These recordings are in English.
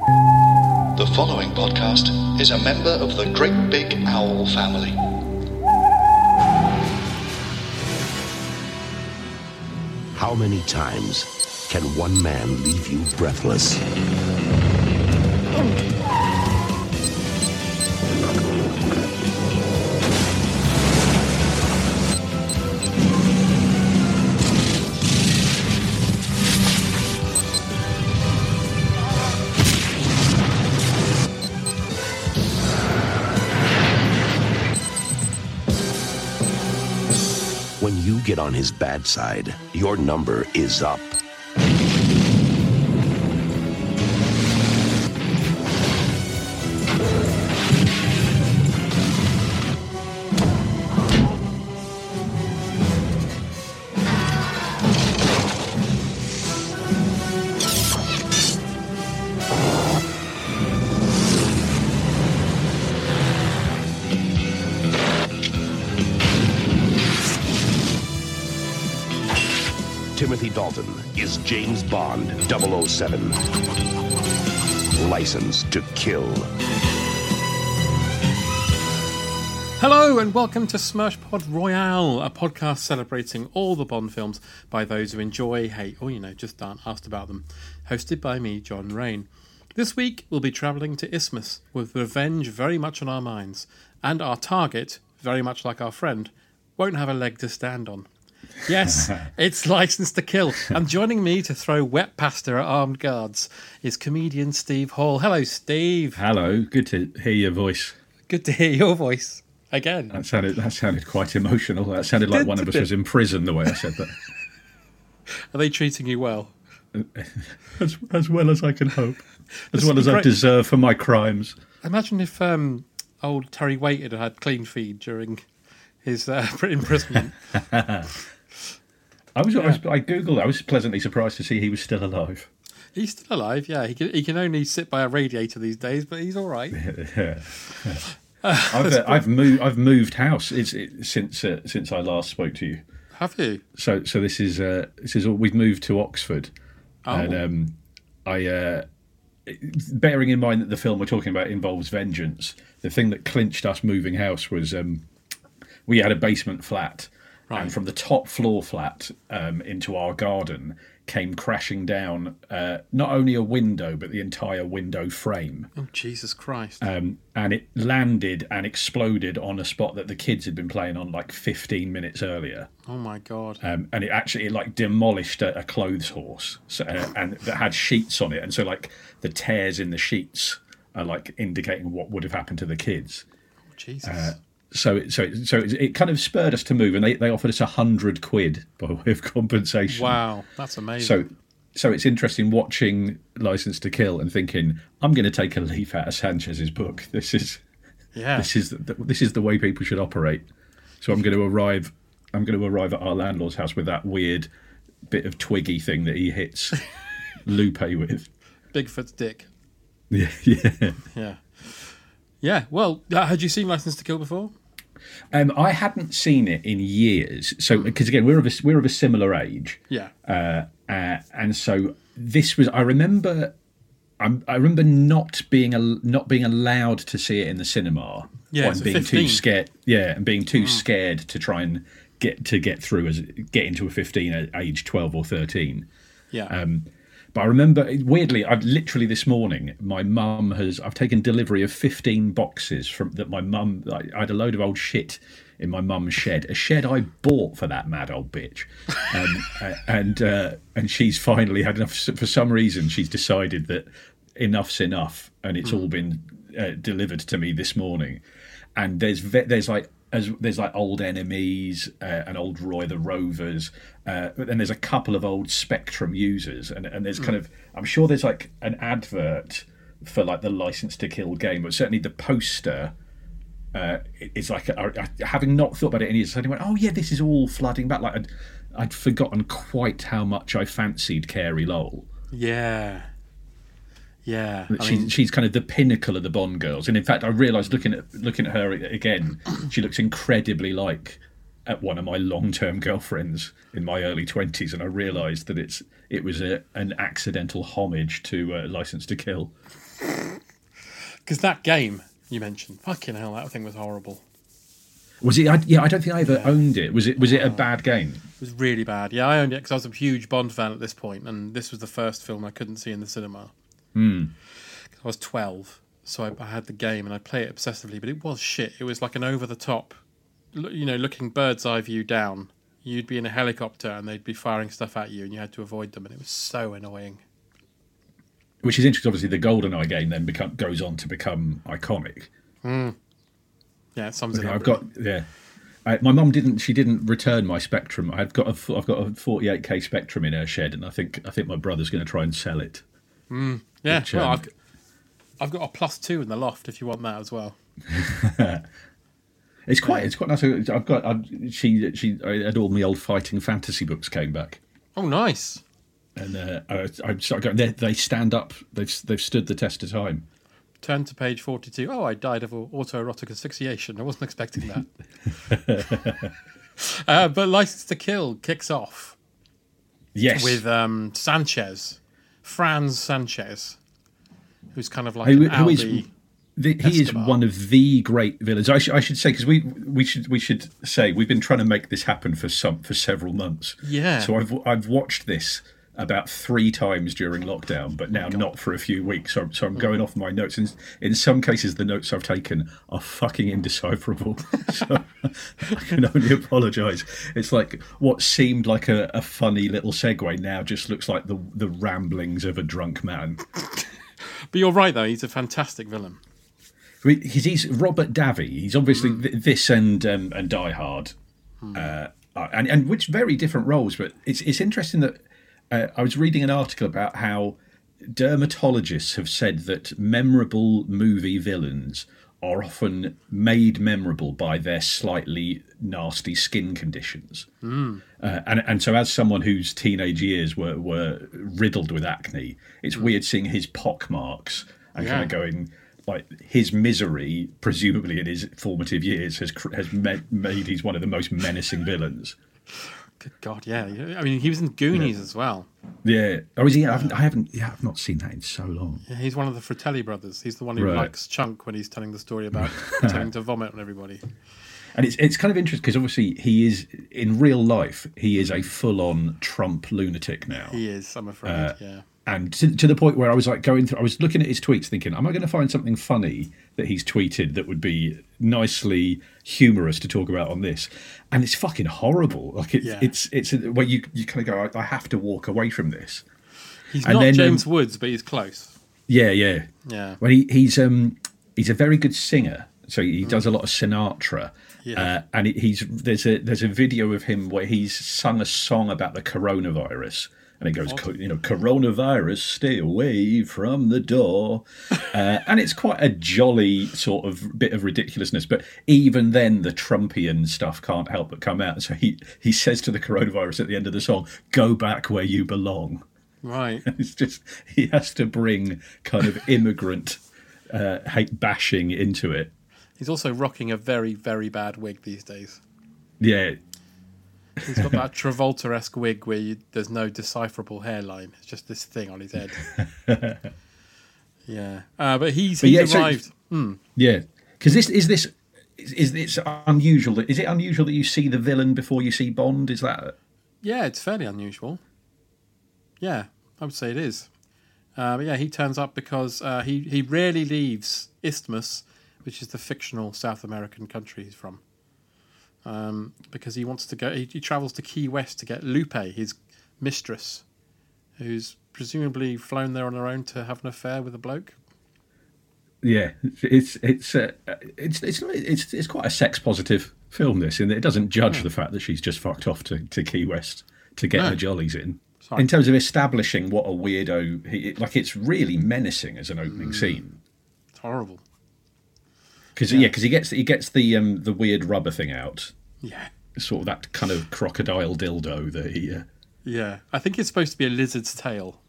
The following podcast is a member of the Great Big Owl family. How many times can one man leave you breathless? Get on his bad side, your number is up. Dalton is James Bond 007. License to kill. Hello and welcome to Smash Pod Royale, a podcast celebrating all the Bond films by those who enjoy, hate, or oh, you know, just aren't asked about them. Hosted by me, John Rain. This week we'll be travelling to Isthmus with revenge very much on our minds, and our target, very much like our friend, won't have a leg to stand on. Yes, it's License to Kill. And joining me to throw wet pasta at armed guards is comedian Steve Hall. Hello, Steve. Hello, good to hear your voice. Good to hear your voice again. That sounded that sounded quite emotional. That sounded like one of us was in prison the way I said that. Are they treating you well? as, as well as I can hope, as well as be I deserve for my crimes. Imagine if um, old Terry waited had had clean feed during his uh, imprisonment. I was, I was I googled. I was pleasantly surprised to see he was still alive. he's still alive, yeah. He can, he can only sit by a radiator these days, but he's all right. I've uh, I've moved I've moved house it's, it, since uh, since I last spoke to you. Have you? So so this is uh, this is all we've moved to Oxford, Oh. and um, I uh, bearing in mind that the film we're talking about involves vengeance. The thing that clinched us moving house was um, we had a basement flat, Right. and from the top floor flat um, into our garden came crashing down uh, not only a window but the entire window frame Oh, Jesus Christ. um, and it landed and exploded on a spot that the kids had been playing on like 15 minutes earlier oh, my God. um, and it actually it, like demolished a, a clothes horse so, uh, and that had sheets on it and so like the tears in the sheets are like indicating what would have happened to the kids Oh, Jesus. So it- so it- so it, it kind of spurred us to move and they, they offered us a hundred quid by way of compensation wow, that's amazing. so so it's interesting watching license to kill and thinking i'm going to take a leaf out of sanchez's book this is yeah. this is the, this is the way people should operate. So I'm going to arrive. I'm going to arrive at our landlord's house with that weird bit of twiggy thing that he hits Lupe with. Bigfoot's dick. Yeah, yeah. Yeah. Yeah, well, uh, had you seen License to Kill before? Um, I hadn't seen it in years. So because again, we're of a, we're of a similar age, Yeah. uh, uh, and so this was. I remember. I'm, I remember not being al- not being allowed to see it in the cinema. Yeah, and being 15. too scared. Yeah, and being too scared to try and get to get through as get into a 15 at age 12 or 13. Yeah. Um, But I remember weirdly, I've literally this morning, my mum has I've taken delivery of fifteen boxes from that my mum. I, I had a load of old shit in my mum's shed, a shed I bought for that mad old bitch, um, and uh, and she's finally had enough. For some reason, she's decided that enough's enough, and it's all been uh, delivered to me this morning. And there's ve- there's like as there's like old enemies uh, and old Roy the Rovers, uh, but then there's a couple of old Spectrum users, and and there's kind of I'm sure there's like an advert for like the License to Kill game, but certainly the poster. Uh, it's like I, I, having not thought about it in years, suddenly went, "Oh yeah, this is all flooding back." Like I'd, I'd forgotten quite how much I fancied Carey Lowell. Yeah. Yeah. I she's, mean, she's kind of the pinnacle of the Bond girls, and in fact, I realised looking at looking at her again, she looks incredibly like at one of my long-term girlfriends in my early twenties, and I realised that it's it was a, an accidental homage to uh, License to Kill. because that game you mentioned, fucking hell, that thing was horrible. Was it? I, yeah, I don't think I ever owned it. Was it? Was it a bad game? It was really bad. Yeah, I owned it because I was a huge Bond fan at this point, and this was the first film I couldn't see in the cinema. 'Cause I was 12, so I, I had the game and I play it obsessively, but it was shit. It was like an over the top, you know, looking bird's eye view down. You'd be in a helicopter and they'd be firing stuff at you, and you had to avoid them, and it was so annoying. Which is interesting. Obviously, the GoldenEye game then become goes on to become iconic. Hmm. Yeah, it sums it up. I've got yeah. I, my mum didn't. She didn't return my Spectrum. I've got a. I've got a 48k Spectrum in her shed, and I think I think my brother's going to try and sell it. Yeah, which, well, I've, I've got a plus two in the loft if you want that as well. It's quite. It's quite nice. I've got. I've, she. She. I had all my old fighting fantasy books came back, Oh, nice. and uh, I, I started going. They, they stand up. They've they've stood the test of time. Turn to page 42. Oh, I died of autoerotic asphyxiation. I wasn't expecting that. uh, but License to Kill kicks off Yes. with um, Sanchez, Franz Sanchez, who's kind of like Who- an who is-. The, he is one of the great villains. I, sh- I should say because we we should we should say we've been trying to make this happen for some for several months. Yeah. So I've I've watched this about three times during lockdown, but now not for a few weeks. So, so I'm going off my notes, and in some cases the notes I've taken are fucking indecipherable. so I can only apologise. It's like what seemed like a, a funny little segue now just looks like the the ramblings of a drunk man. But you're right, though. He's a fantastic villain. Mean, he's, Robert Davi. He's obviously th- this and um, and Die Hard, uh, and and which very different roles. But it's it's interesting that uh, I was reading an article about how dermatologists have said that memorable movie villains are often made memorable by their slightly nasty skin conditions. Uh, and and so, as someone whose teenage years were were riddled with acne, it's weird seeing his pock marks and kind of going like his misery, presumably in his formative years, has has me- made he's one of the most menacing villains. Good God, yeah. I mean, he was in Goonies as well. Yeah. Oh, is he? I haven't. I haven't. Yeah, I've not seen that in so long. Yeah, he's one of the Fratelli brothers. He's the one who Right. likes Chunk when he's telling the story about pretending to vomit on everybody. And it's it's kind of interesting because obviously he is in real life he is a full on Trump lunatic now. He is, I'm afraid. Uh, yeah. And to, to the point where I was like going through, I was looking at his tweets, thinking, "Am I going to find something funny that he's tweeted that would be nicely humorous to talk about on this?" And it's fucking horrible. Like it's Yeah. it's it's where you you kind of go, "I, I have to walk away from this." He's and not then, James um, Woods, but he's close. Yeah, yeah, Yeah. Well, he, he's um he's a very good singer, so he does a lot of Sinatra. Yeah. Uh, and he's there's a there's a video of him where he's sung a song about the coronavirus, and it goes, you know, coronavirus, stay away from the door, uh, and it's quite a jolly sort of bit of ridiculousness. But even then, the Trumpian stuff can't help but come out. So he he says to the coronavirus at the end of the song, "Go back where you belong." Right. It's just he has to bring kind of immigrant uh, hate bashing into it. He's also rocking a very, very bad wig these days. Yeah, He's got that Travolta esque wig where you, there's no decipherable hairline. It's just this thing on his head. yeah. Uh, but he's, But he's yeah, so- arrived. yeah. Because this is this is, is it's unusual. that- Is it unusual that you see the villain before you see Bond? Is that Yeah, it's fairly unusual. Yeah. I would say it is. Uh, but yeah, he turns up because uh, he he rarely leaves Isthmus, which is the fictional South American country he's from. Um, because he wants to go, he, he travels to Key West to get Lupe, his mistress, who's presumably flown there on her own to have an affair with a bloke. Yeah, it's it's uh, it's it's it's it's quite a sex positive film. This, and it doesn't judge the fact that she's just fucked off to, to Key West to get No. her jollies in. Sorry. In terms of establishing what a weirdo, he, like it's really menacing as an opening Mm. scene. It's horrible. Because yeah, because he gets he gets the um the weird rubber thing out, Yeah. sort of that kind of crocodile dildo that he. Uh, Yeah. I think it's supposed to be a lizard's tail.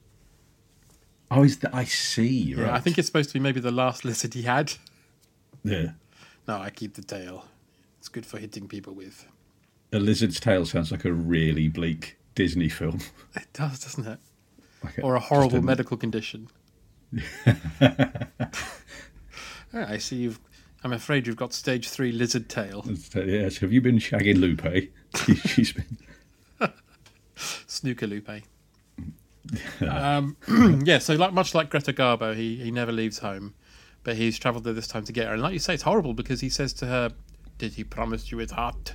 oh, is that I see? Right. Yeah, I think it's supposed to be maybe the last lizard he had. yeah. No, I keep the tail. It's good for hitting people with. A lizard's tail sounds like a really bleak Disney film. It does, doesn't it? Like Or a horrible a- medical condition. Yeah, I see you've. I'm afraid you've got stage three lizard tail. Yes, have you been shagging Lupe? She's been. Snooker Lupe. um, yeah, so like much like Greta Garbo, he, he never leaves home, but he's travelled there this time to get her. And like you say, it's horrible because he says to her, "Did he promise you his heart?"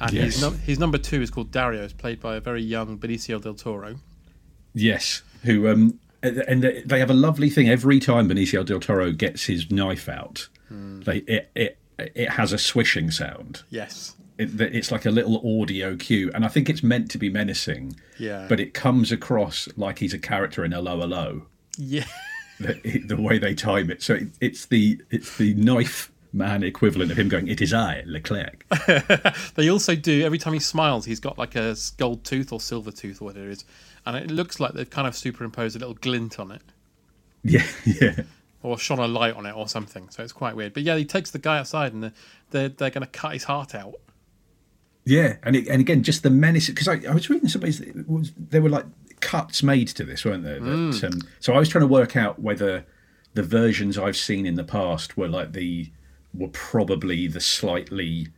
And Yes. his, his number two is called Dario, is played by a very young Benicio del Toro. Yes, who um and they they have a lovely thing every time Benicio del Toro gets his knife out. Mm. They it it it has a swishing sound. Yes, It, it's like a little audio cue, and I think it's meant to be menacing. Yeah. But it comes across like he's a character in 'Allo 'Allo. yeah, The, the way they time it, so it, it's the it's the knife man equivalent of him going, "It is I, Leclerc." They also do every time he smiles, he's got like a gold tooth or silver tooth or whatever it is, and it looks like they've kind of superimposed a little glint on it yeah, yeah. Or shone a light on it or something. So it's quite weird. But yeah, he takes the guy outside and they're they're, they're going to cut his heart out. Yeah, and it, and again, just the menace because I, I was reading somebody's was there were like cuts made to this, weren't there? That, um, so I was trying to work out whether the versions I've seen in the past were like the were probably the slightly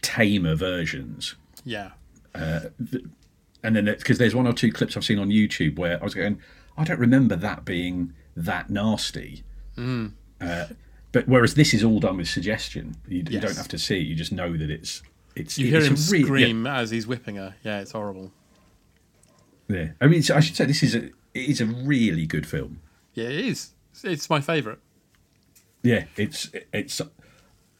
tamer versions, Yeah, and then because there's one or two clips I've seen on YouTube where I was going, I don't remember that being that nasty. Uh, but whereas this is all done with suggestion, you, you don't have to see it; you just know that it's it's. you hear it's him re- yeah. scream as he's whipping her. Yeah, it's horrible. Yeah, I mean, I should say this is a it is a really good film. Yeah, it is. It's- my favourite. Yeah, it's it's,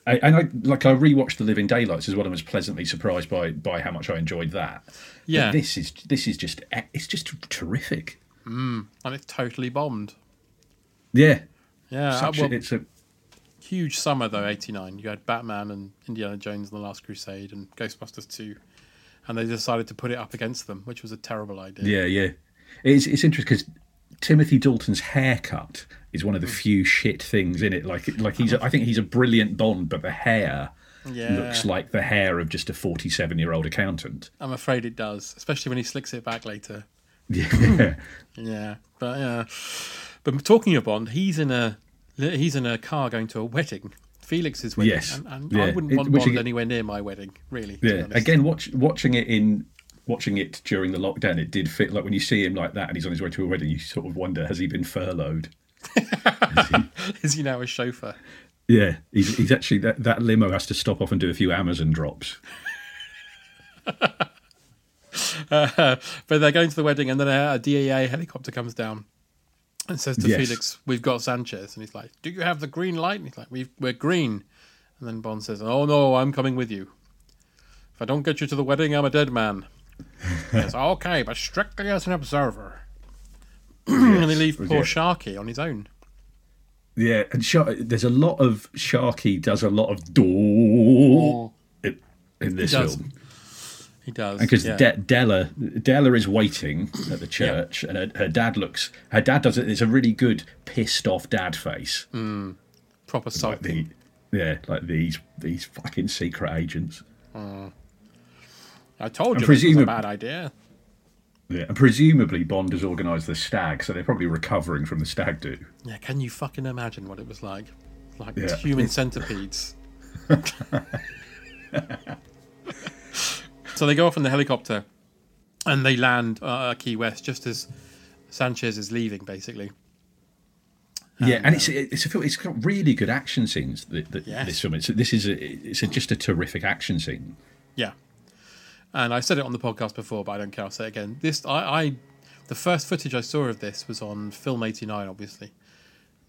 I, and I like I rewatched The Living Daylights as well and was pleasantly surprised by by how much I enjoyed that. But Yeah. this is this is just it's just terrific. And it's totally bombed. Yeah, Yeah, such uh, well, a, it's a huge summer though. Eighty nine. You had Batman and Indiana Jones and the Last Crusade and Ghostbusters two, and they decided to put it up against them, which was a terrible idea. yeah yeah. It's it's interesting because Timothy Dalton's haircut is one of the mm. few shit things in it. Like like he's a, I think he's a brilliant Bond, but the hair Yeah. looks like the hair of just a forty seven year old accountant. I'm afraid it does, especially when he slicks it back later. Yeah. Yeah, but yeah. But talking of Bond, he's in a he's in a car going to a wedding. Felix's wedding, Yes, and, and yeah. I wouldn't It- want which Bond again- anywhere near my wedding. Really, Yeah. Again, watch, watching it in watching it during the lockdown, it did fit. Like when you see him like that, and he's on his way to a wedding, you sort of wonder: has he been furloughed? is he now a chauffeur? Yeah, he's, he's actually that, that limo has to stop off and do a few Amazon drops. Uh, but they're going to the wedding, and then a, a DEA helicopter comes down and says to Yes. Felix, "We've got Sanchez," and he's like, "Do you have the green light?" And he's like, We've, "We're green." And then Bond says, "Oh no, I'm coming with you. If I don't get you to the wedding, I'm a dead man." Says, "Okay, but strictly as an observer." and they leave poor yeah. Sharky on his own. Yeah, and there's a lot of Sharky does a lot of door in, in this film He does because yeah. De- Della Della is waiting at the church, and her, her dad looks. Her dad does it. It's a really good pissed off dad face. Mm. proper like the yeah, like these these fucking secret agents. Mm. I told you was a bad idea. Yeah, and presumably Bond has organised the stag, so they're probably recovering from the stag do. Yeah, can you fucking imagine what it was like? Like Yeah. human centipedes. so they go off in the helicopter and they land uh, Key West just as Sanchez is leaving, basically. Yeah, and it's it's a film. It's got really good action scenes. The, the, Yes. This film. It's this is a, it's a, just a terrific action scene. Yeah. And I said it on the podcast before, but I don't care. I'll say it again. This, I, I the first footage I saw of this was on Film 89, obviously.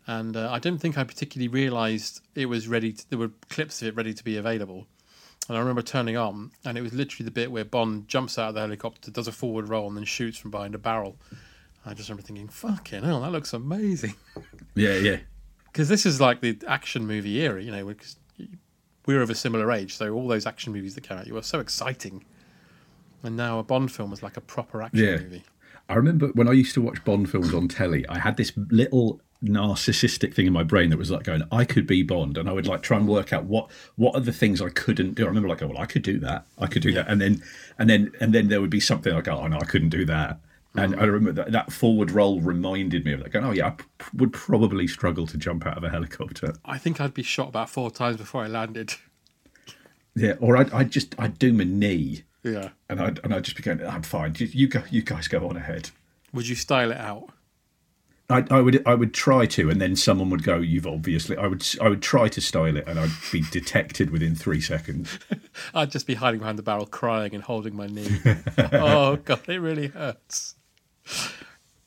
And uh, I don't think I particularly realised it was ready. To, there were clips of it ready to be available. And I remember turning on, and it was literally the bit where Bond jumps out of the helicopter, does a forward roll, and then shoots from behind a barrel. I just remember thinking, "Fucking hell, that looks amazing." Yeah, yeah, because this is like the action movie era, you know, because we're of a similar age, so all those action movies that came out, you were so exciting. And now a Bond film is like a proper action Yeah. movie. I remember when I used to watch Bond films on telly, I had this little narcissistic thing in my brain that was like going, I could be Bond, and I would like try and work out what what are the things I couldn't do. I remember like, oh, well, I could do that, I could do that, and then and then and then there would be something like, oh no, I couldn't do that. And mm. I remember that, that forward roll reminded me of that. Going, oh yeah, I p- would probably struggle to jump out of a helicopter. I think I'd be shot about four times before I landed. Yeah, or I'd, I'd just I'd do my knee, Yeah. and I'd and I'd just be going, I'm fine. You, you go, you guys go on ahead. Would you style it out? I, I would I would try to, and then someone would go, "You've obviously." I would I would try to style it, and I'd be detected within three seconds. I'd just be hiding behind the barrel, crying and holding my knee. oh god, it really hurts.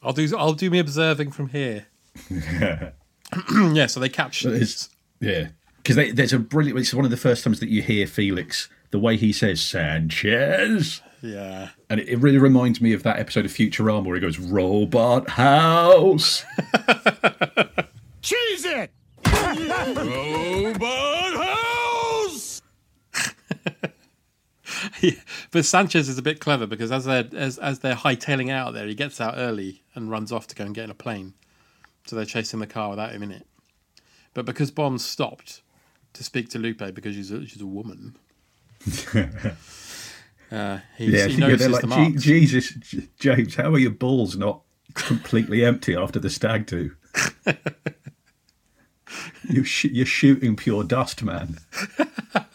I'll do. I'll do me observing from here. yeah. So they catch. It's, yeah, because there's a brilliant. It's one of the first times that you hear Felix the way he says Sanchez, Yeah. and it, it really reminds me of that episode of Futurama where he goes Robot House. Cheese it! Robot House! yeah, but Sanchez is a bit clever because as they're as, as they're hightailing out there, he gets out early and runs off to go and get in a plane. So they're chasing the car without him in it. But because Bond stopped to speak to Lupe because she's a, she's a woman, uh, he's, Yeah, he yeah, they're like. Jesus, James, how are your balls not completely empty after the stag do? you sh- you're shooting pure dust, man.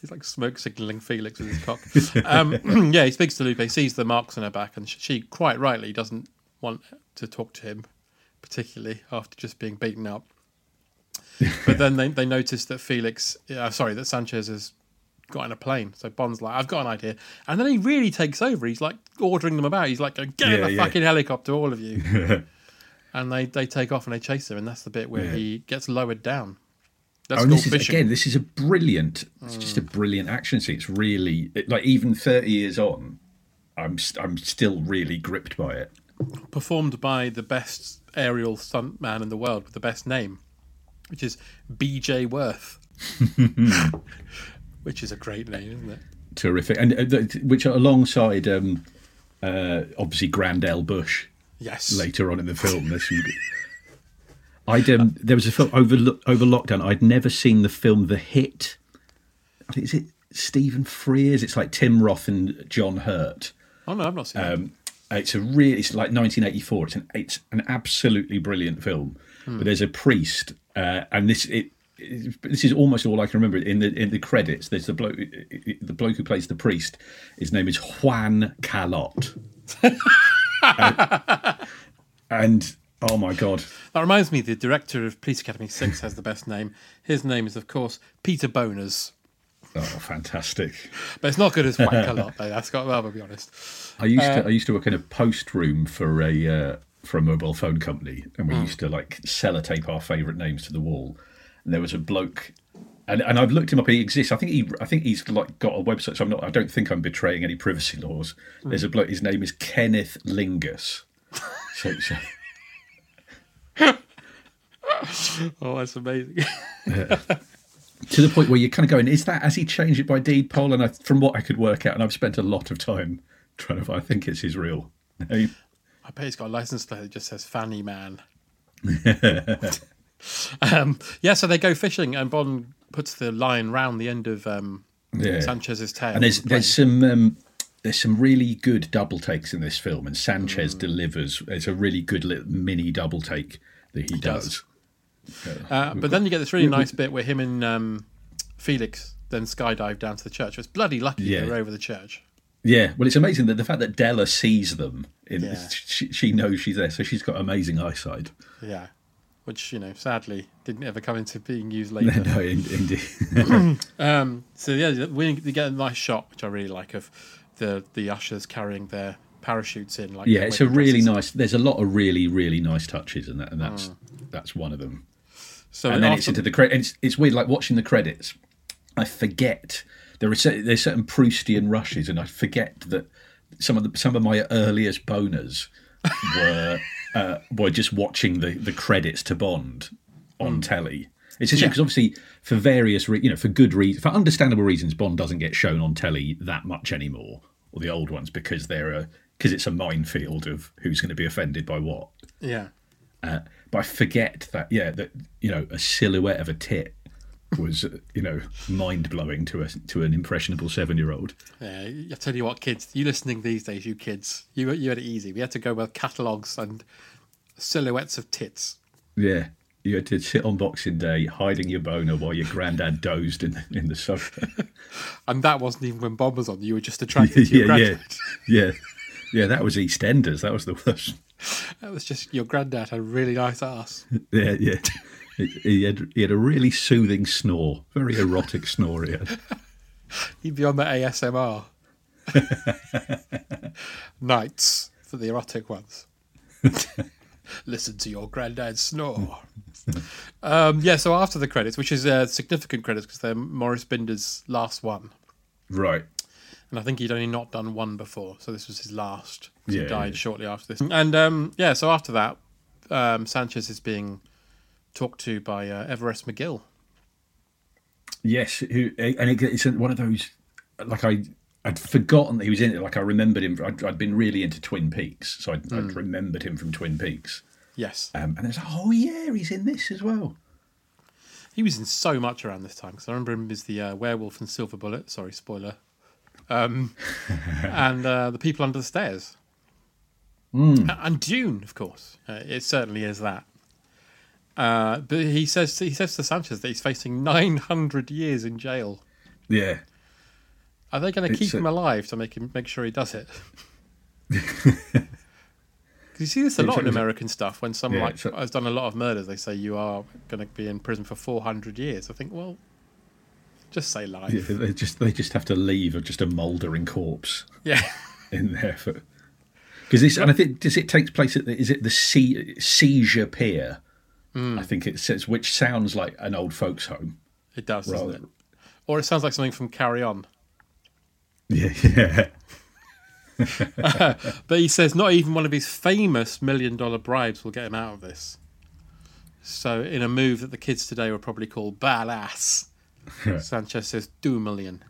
He's like smoke signalling Felix with his cock. Um, yeah, he speaks to Lupe, sees the marks on her back, and she quite rightly doesn't want to talk to him, particularly after just being beaten up. but then they, they notice that Felix, uh, sorry, that Sanchez has got in a plane. So Bond's like, I've got an idea. And then he really takes over. He's like ordering them about. He's like, get in the yeah. fucking helicopter, all of you. and they, they take off and they chase him. And that's the bit where Yeah. he gets lowered down. That's Oh, this is fishing. again, this is a brilliant. It's just a mm. brilliant action scene. It's really it, like even thirty years on, I'm st- I'm still really gripped by it. performed by the best aerial stuntman in the world with the best name, which is B.J. Worth, which is a great name, isn't it? Terrific, and uh, th- which are alongside um, uh, obviously Grand L. Bush Yes. later on in the film. There's some. I'd um, there was a film over over lockdown. I'd never seen the film The Hit. Is it Stephen Frears. It's like Tim Roth and John Hurt. Oh no, I've not seen it. Um, it's a really, it's like 1984. It's an, it's an absolutely brilliant film. But there's a priest, uh, and this it, it- this is almost all I can remember. In the in the credits, there's the bloke, the bloke who plays the priest. His name is Juan Calot, and, and oh my god, That reminds me, the director of Police Academy Six has the best name. His name is, of course, Peter Bonerz, oh fantastic! but it's not good as Juan Calot. though, That's got. Well, I'll be honest. I used to I used to work in a post room for a uh, for a mobile phone company, and we used to like sellotape our favourite names to the wall. And there was a bloke, and, and I've looked him up. He exists. I think he I think he's like got a website. So I'm not. I don't think I'm betraying any privacy laws. Hmm. There's a bloke. His name is Kenneth Lingus. So, so Oh, that's amazing. to the point where you're kind of going, is that has he changed it by deed poll? And I, from what I could work out, and I've spent a lot of time trying to. I think it's his real name. I bet he's got a license plate that just says Fanny Man. um, yeah, so they go fishing, and Bond puts the line round the end of um, Yeah. Sanchez's tail. And there's the there's some um, there's some really good double takes in this film, and Mm. Sanchez delivers. It's a really good little mini double take that he, does. does. Uh, but then you get this really nice bit where him and um, Felix then skydive down to the church. It's bloody lucky Yeah. they were over the church. Yeah, well, it's amazing that the fact that Della sees them In, Yeah. she, she knows she's there, so she's got amazing eyesight. Yeah. Which, you know, sadly didn't ever come into being used later. no, in, indeed. Um, so yeah, we get a nice shot, which I really like, of the the ushers carrying their parachutes in. Like yeah, it's a really nice. There's a lot of really, really nice touches, and that, and that's that's one of them. So and then after- it's into the credits. It's, it's weird, like watching the credits. I forget there are cer- there's certain Proustian rushes, and I forget that some of the some of my earliest boners were uh, were just watching the the credits to Bond on telly. It's a shame because obviously for various re- you know for good reasons for understandable reasons Bond doesn't get shown on telly that much anymore or the old ones because they're a because it's a minefield of who's going to be offended by what. yeah, Uh, but I forget that, yeah, that you know, a silhouette of a tit was, you know, mind blowing to a to an impressionable seven year old. yeah. I tell you what, kids, you listening these days, you kids, you you had it easy. We had to go with catalogs and silhouettes of tits. Yeah, you had to sit on Boxing Day hiding your boner while your granddad dozed in the, in the sofa. And that wasn't even when Bob was on. You were just attracted to your yeah, yeah, yeah, yeah. That was EastEnders. That was the worst. That was just your granddad had a really nice ass. Yeah, yeah. He- He had he had a really soothing snore, very erotic snore. He had. He'd be on the ASMR nights for the erotic ones. Listen to your granddad snore. um, yeah, so after the credits, which is uh, significant credits because they're Maurice Binder's last one, Right. and I think he'd only not done one before, so this was his last. Yeah, he died yeah. shortly after this, and um, yeah, so after that, um, Sanchez is being talked to by uh, Everett McGill. Yes, who and it, it's one of those like I I'd forgotten that he was in it. Like I remembered him. I'd, I'd been really into Twin Peaks, so I'd, I'd remembered him from Twin Peaks. Yes, Um, and it's like, oh yeah, he's in this as well. he was in so much around this time because I remember him as the uh, werewolf and Silver Bullet. Sorry, spoiler. Um, and uh, the people under the stairs, A- and Dune, of course. Uh, it certainly is that. Uh, but he says he says to Sanchez that he's facing 900 years in jail. Yeah, Are they going to keep a- him alive to make him make sure he does it? Because you see this a lot in American stuff. When someone Yeah, like a- has done a lot of murders, they say you are going to be in prison for 400 years. I think, well, just say life. yeah. They just they just have to leave of just a mouldering corpse Yeah. in there for because this and I think does it takes place at the, is it the sea, seizure pier? I think it says which sounds like an old folks home. It does, doesn't it? Or it sounds like something from Carry On. Yeah, yeah. But he says not even one of his famous million dollar bribes will get him out of this. So, in a move that the kids today would probably call badass, Sanchez says two million.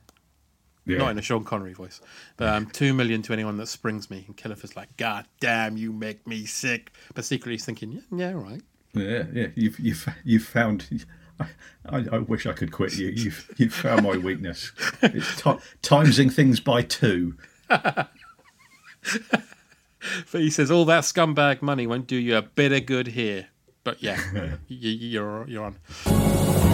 yeah. Not in a Sean Connery voice, but um, two million to anyone that springs me. And Killifer's like, God damn, you make me sick. But secretly he's thinking, yeah, yeah, right. Yeah, yeah. You've you've you've found. I, I, wish I could quit you. You've you've found my weakness. It's ti timesing things by two. But he says all that scumbag money won't do you a bit of good here. But yeah, you, you're you're on.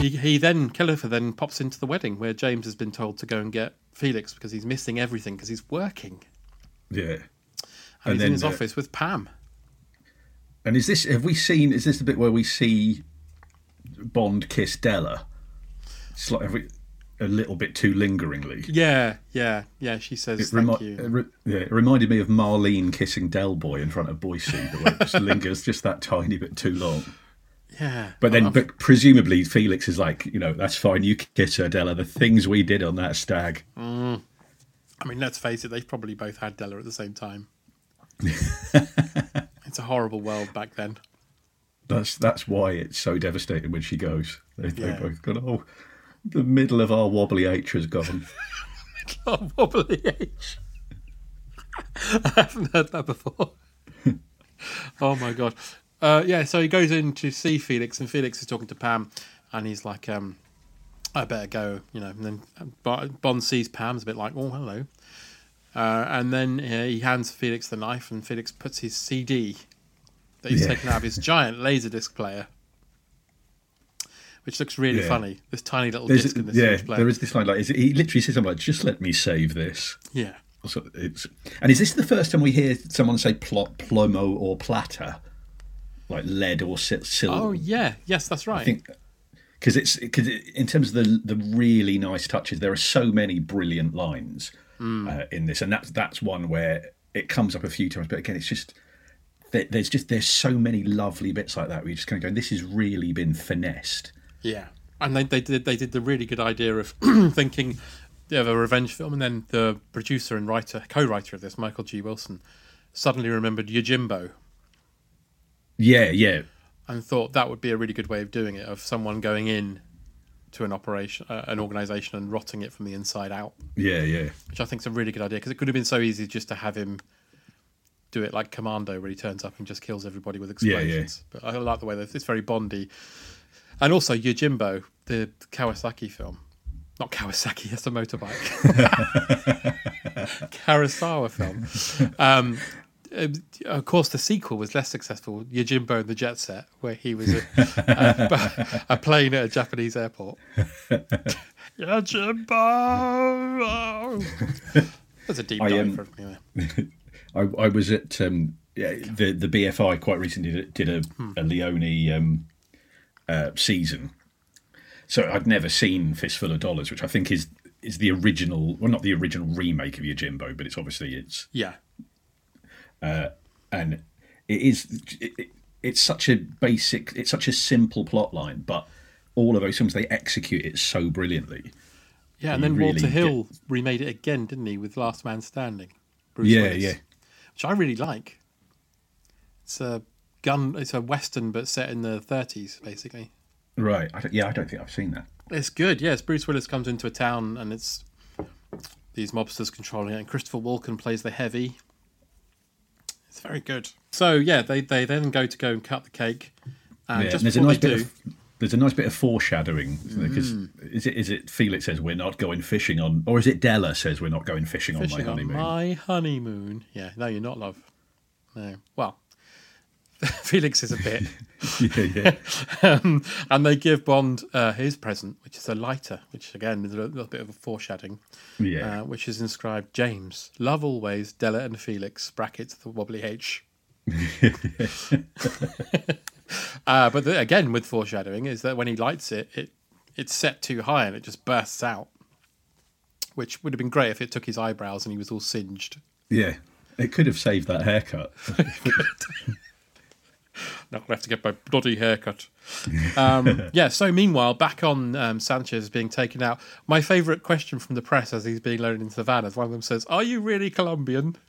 He, he then Killifer then pops into the wedding where James has been told to go and get Felix because he's missing everything because he's working Yeah. and, he's in his uh, office with Pam. And is this? Have we seen? Is this the bit where we see Bond kiss Della? It's like we, a little bit too lingeringly. Yeah, yeah, yeah. She says It, thank you. it re- yeah, it reminded me of Marlene kissing Del Boy in front of Boycie, the way it just lingers just that tiny bit too long. Yeah, But then, but presumably Felix is like, you know, that's fine. You kiss her, Della. The things we did on that stag. Mm. I mean, let's face it, they probably both had Della at the same time. it's a horrible world back then. That's that's why it's so devastating when she goes. They, Yeah. they both go, oh, the middle of our wobbly H has gone. Oh, wobbly H. I haven't heard that before. oh my god. Uh, yeah, so he goes in to see Felix, and Felix is talking to Pam, and he's like, um, "I better go," you know. And then Bond sees Pam's a bit like, "Oh, hello," uh, and then uh, he hands Felix the knife, and Felix puts his CD that he's Yeah. taken out of his giant laserdisc player, which looks really Yeah. funny. This tiny little There's- disc in this yeah, player. there is this line like is it, he literally says something like, "Just let me save this." Yeah. So it's and is this the first time we hear someone say plot plomo or platter, like lead or silver? Oh yeah, yes, that's right. I think because it's because it, in terms of the the really nice touches, there are so many brilliant lines Mm. uh, in this, and that's that's one where it comes up a few times. But again, it's just there, there's just there's so many lovely bits like that where you just kind of go, "This has really been finessed." Yeah, and they they did they did the really good idea of thinking of a revenge film, and then the producer and writer co-writer of this, Michael G. Wilson, suddenly remembered Yojimbo Yeah, yeah, and thought that would be a really good way of doing it, of someone going in to an operation, uh, an organization, and rotting it from the inside out, yeah, yeah. which I think is a really good idea because it could have been so easy just to have him do it like Commando, where he turns up and just kills everybody with Yeah, yeah. explosions. But I like the way that it's very Bondy, and also Yojimbo, the Kawasaki film. Not Kawasaki, that's a motorbike. Kurosawa film. Um, of course, the sequel was less successful. Yojimbo and the Jet Set, where he was a, a, a plane at a Japanese airport. Yojimbo. That's a deep I, dive um, for anyway. I, I was at um, yeah, the the BFI quite recently did, did a, Hmm. a Leone um, uh, season, so I'd never seen Fistful of Dollars, which I think is is the original, well, not the original remake of Yojimbo, but it's obviously it's Yeah. Uh, and it is it, it- it's such a basic, it's such a simple plot line, but all of those films they execute it so brilliantly. Yeah, and then really Walter get- Hill remade it again, didn't he, with Last Man Standing? Bruce Yeah, Willis, yeah. Which I really like. It's a gun. It's a western, but set in the 30s, basically. Right? I yeah, I don't think I've seen that. It's good. Yes, Bruce Willis comes into a town, and it's these mobsters controlling it, and Christopher Walken plays the heavy. It's very good. So yeah, they they then go to go and cut the cake, and Yeah, just and there's a nice bit do, of there's a nice bit of foreshadowing because Mm. is it is it Felix says we're not going fishing on or is it Della says we're not going fishing, fishing on my on honeymoon? my honeymoon. Yeah, no, you're not love. No, well, Felix is a bit. yeah, yeah. um, and they give Bond uh, his present, which is a lighter, which again is a little bit of a foreshadowing. Yeah. Uh, which is inscribed James, love always, Della and Felix, brackets, the wobbly H. uh, but the, again, with foreshadowing, is that when he lights it, it it's set too high and it just bursts out, which would have been great if it took his eyebrows and he was all singed. Yeah, it could have saved that haircut. Not gonna have to get my bloody haircut. Um, yeah. So meanwhile, back on um, Sanchez being taken out. My favourite question from the press as he's being loaded into the van, as one of them says, "Are you really Colombian?"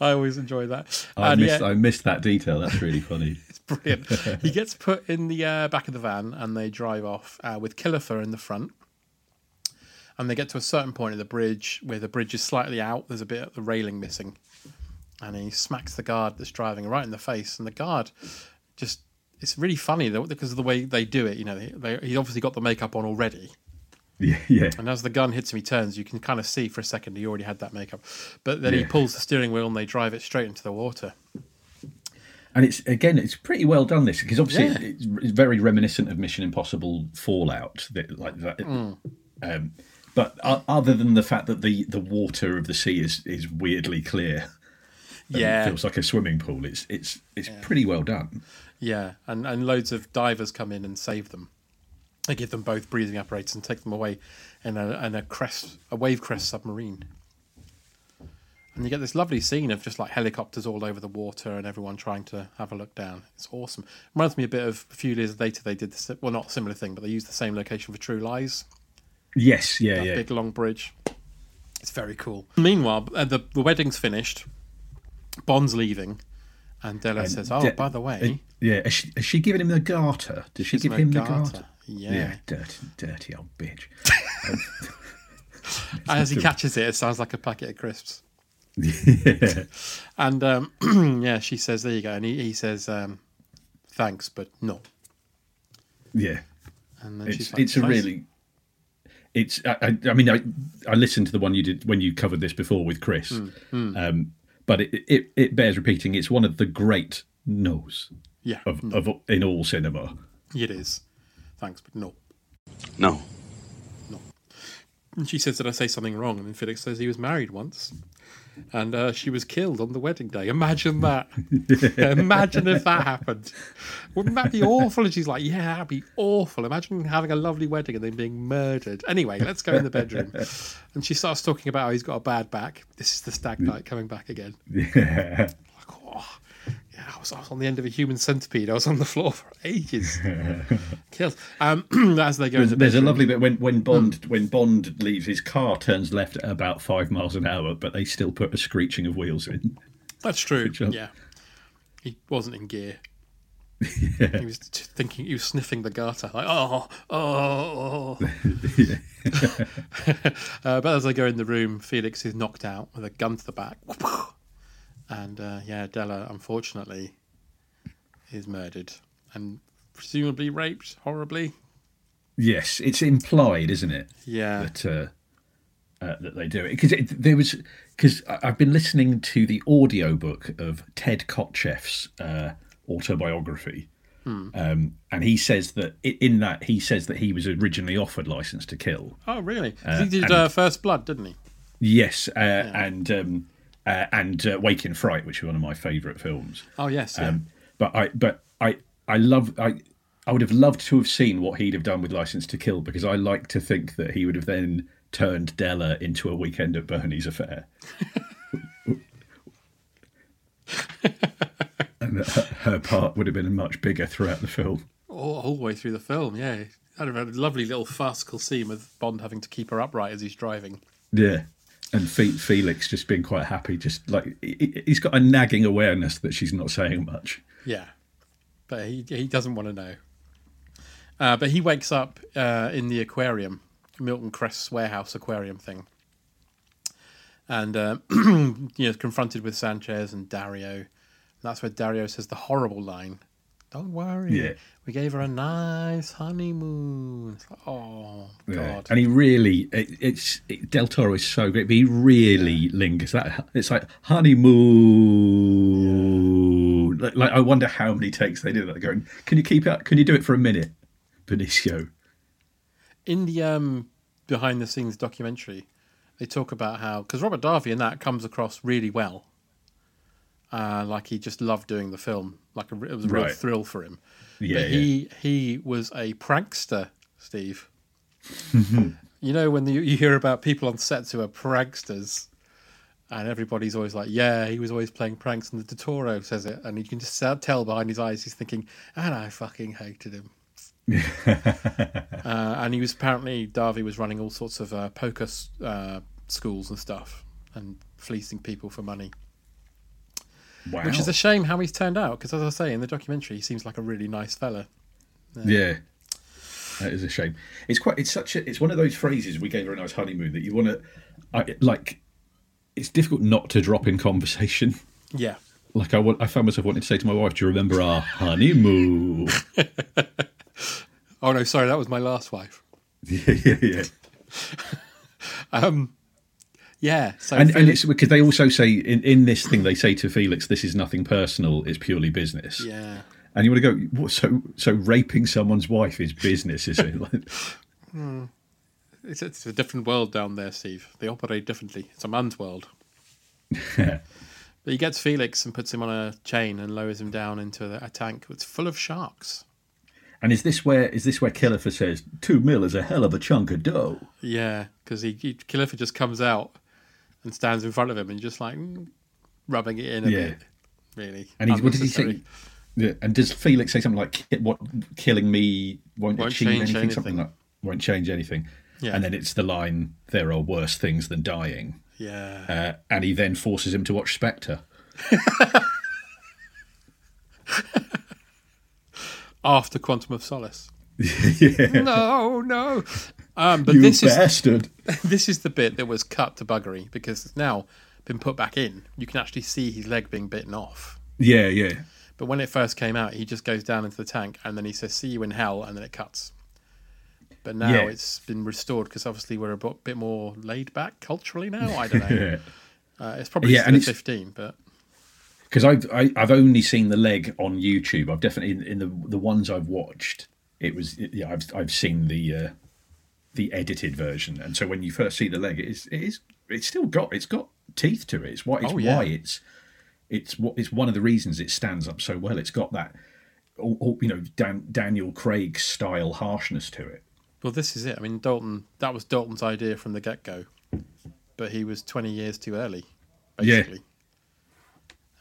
I always enjoy that. I And missed, yeah- I missed that detail. That's really funny. It's brilliant. he gets put in the uh, back of the van and they drive off uh, with Killifer in the front. And they get to a certain point of the bridge where the bridge is slightly out. There's a bit of the railing missing. And he smacks the guard that's driving right in the face. And the guard just, it's really funny though, because of the way they do it. You know, they, they, he's obviously got the makeup on already. Yeah, yeah. And as the gun hits him, he turns. You can kind of see for a second he already had that makeup. But then he pulls the steering wheel and they drive it straight into the water. And it's again, it's pretty well done. This because obviously Yeah. it's, it's very reminiscent of Mission Impossible Fallout, that, like that. Mm. Um, but o- other than the fact that the, the water of the sea is, is weirdly clear, Yeah. It feels like a swimming pool. It's it's it's pretty well done. Yeah, and, and loads of divers come in and save them. They give them both breathing apparatus and take them away in a, in a crest, a wave crest submarine. And you get this lovely scene of just like helicopters all over the water and everyone trying to have a look down. It's awesome. Reminds me a bit of a few years later they did this. Well, not a similar thing, but they used the same location for True Lies. Yes, yeah, that yeah. big long bridge. It's very cool. Meanwhile, uh, the the wedding's finished. Bond's leaving, and Della And says, "Oh, de- by the way." uh, yeah, has she, has she given him the garter? Does she give him the garter, garter? yeah. dirty, dirty old bitch. As he catches it, it sounds like a packet of crisps. yeah. And um, yeah, she says, "There you go," and he, he says, um, "Thanks, but no." Yeah, And then it's she's like, it's a really, it's. I, I, I mean, I I listened to the one you did when you covered this before with Chris, Mm, mm. Um, but it, it it bears repeating. It's one of the great no's. Yeah, Of, no. of in all cinema. It is. Thanks, but no. No. And she says, that I say something wrong?" And then Felix says he was married once, and uh, she was killed on the wedding day. Imagine that. Imagine if that happened. Wouldn't that be awful? And she's like, "Yeah, that'd be awful. Imagine having a lovely wedding and then being murdered." Anyway, let's go in the bedroom. And she starts talking about how he's got a bad back. This is the stag night coming back again. Yeah. Yeah, I was, I was on the end of a human centipede. I was on the floor for ages. Killed. Um, as they go There's, the there's a lovely bit when when Bond when Bond leaves, his car turns left at about five miles an hour, but they still put a screeching of wheels in. That's true. Yeah, he wasn't in gear. He was thinking. He was sniffing the garter, like oh, oh. oh. uh, but as they go in the room, Felix is knocked out with a gun to the back, and uh, yeah, Della unfortunately is murdered and presumably raped horribly. Yes, it's implied, isn't it? Yeah. That uh, uh, that they do it because there was because I've been listening to the audiobook of Ted Kotcheff's uh, autobiography. Hmm. Um, and he says that in that he says that he was originally offered license to kill. Oh, really? Uh, he did and- uh, First Blood, didn't he? Yes, uh, and um, uh, and uh, Wake in Fright, which is one of my favourite films. Oh, yes, yeah. Um, but I but I I love I I would have loved to have seen what he'd have done with License to Kill because I like to think that he would have then turned Della into a Weekend at Bernie's affair. and that her, her part would have been much bigger throughout the film. all, all the way through the film. Yeah, I had a lovely little farcical scene with Bond having to keep her upright as he's driving. Yeah. And Fe- Felix just being quite happy, just like he- he- he's got a nagging awareness that she's not saying much. Yeah, but he he doesn't want to know. Uh, but he wakes up uh, in the aquarium, Milton Crest's warehouse aquarium thing, and uh, you know confronted with Sanchez and Dario. That's where Dario says the horrible line. Don't worry. Yeah. We gave her a nice honeymoon. Oh Yeah. God. And he really, it, it's it, Del Toro is so great, but he really lingers. That it's like honeymoon. Like, like I wonder how many takes they did that. Going, can you keep it? Can you do it for a minute, Benicio? in the um, behind the scenes documentary, they talk about how because Robert Davi in that comes across really well, uh, like he just loved doing the film, like a, it was a real Right. thrill for him. Yeah, but he he was a prankster, Steve. you know when you, you hear about people on sets who are pranksters, and everybody's always like, "Yeah, he was always playing pranks," and the Del Toro says it, and you can just tell behind his eyes he's thinking, "And I fucking hated him." uh, and he was apparently Davi was running all sorts of uh, poker uh, schools and stuff, and fleecing people for money. Wow. Which is a shame how he's turned out, because as I say in the documentary, he seems like a really nice fella. Yeah. That is a shame. It's quite. It's such a. It's one of those phrases we gave her a nice honeymoon that you want to, I, like. It's difficult not to drop in conversation. Yeah. Like I, want, I found myself wanting to say to my wife, "Do you remember our honeymoon?" Oh no, sorry, that was my last wife. yeah, yeah, yeah. Um, yeah. So and, and it's because they also say in, in this thing they say to Felix, "This is nothing personal; it's purely business." yeah. And you want to go, what, so so raping someone's wife is business, is it? Like, Hmm. It's, it's a different world down there, Steve. They operate differently. It's a man's world. But he gets Felix and puts him on a chain and lowers him down into a, a tank that's full of sharks. and is this where is this where Killifer says two mil is a hell of a chunk of dough? Yeah, because he, he Killifer just comes out and stands in front of him and just like rubbing it in a Yeah. bit. Really, And he's, what did he say? Yeah, and does Felix say something like, "What killing me won't, Won't achieve change anything, anything. Something like won't change anything. Yeah. And then it's the line, "There are worse things than dying." Yeah. Uh, and he then forces him to watch Spectre. After Quantum of Solace. yeah. No, no. Um, but You this bastard. is this is the bit that was cut to buggery because it's now been put back in. You can actually see his leg being bitten off. Yeah, yeah. But when it first came out, he just goes down into the tank and then he says, "See you in hell," and then it cuts. But now Yeah. it's been restored because obviously we're a bit more laid back culturally now. I don't know. Uh, it's probably Yeah, and fifteen, but because I've I, I've only seen the leg on YouTube. I've definitely in, in the the ones I've watched, it was yeah I've I've seen the uh, the edited version, and so when you first see the leg, it is it is it's still got it's got teeth to it. It's why it's Oh, yeah. why it's it's what it's one of the reasons it stands up so well. It's got that all, all, you know Dan, Daniel Craig style harshness to it. well, this is it. I mean, Dalton. That was Dalton's idea from the get go, but he was twenty years too early, Yeah. basically.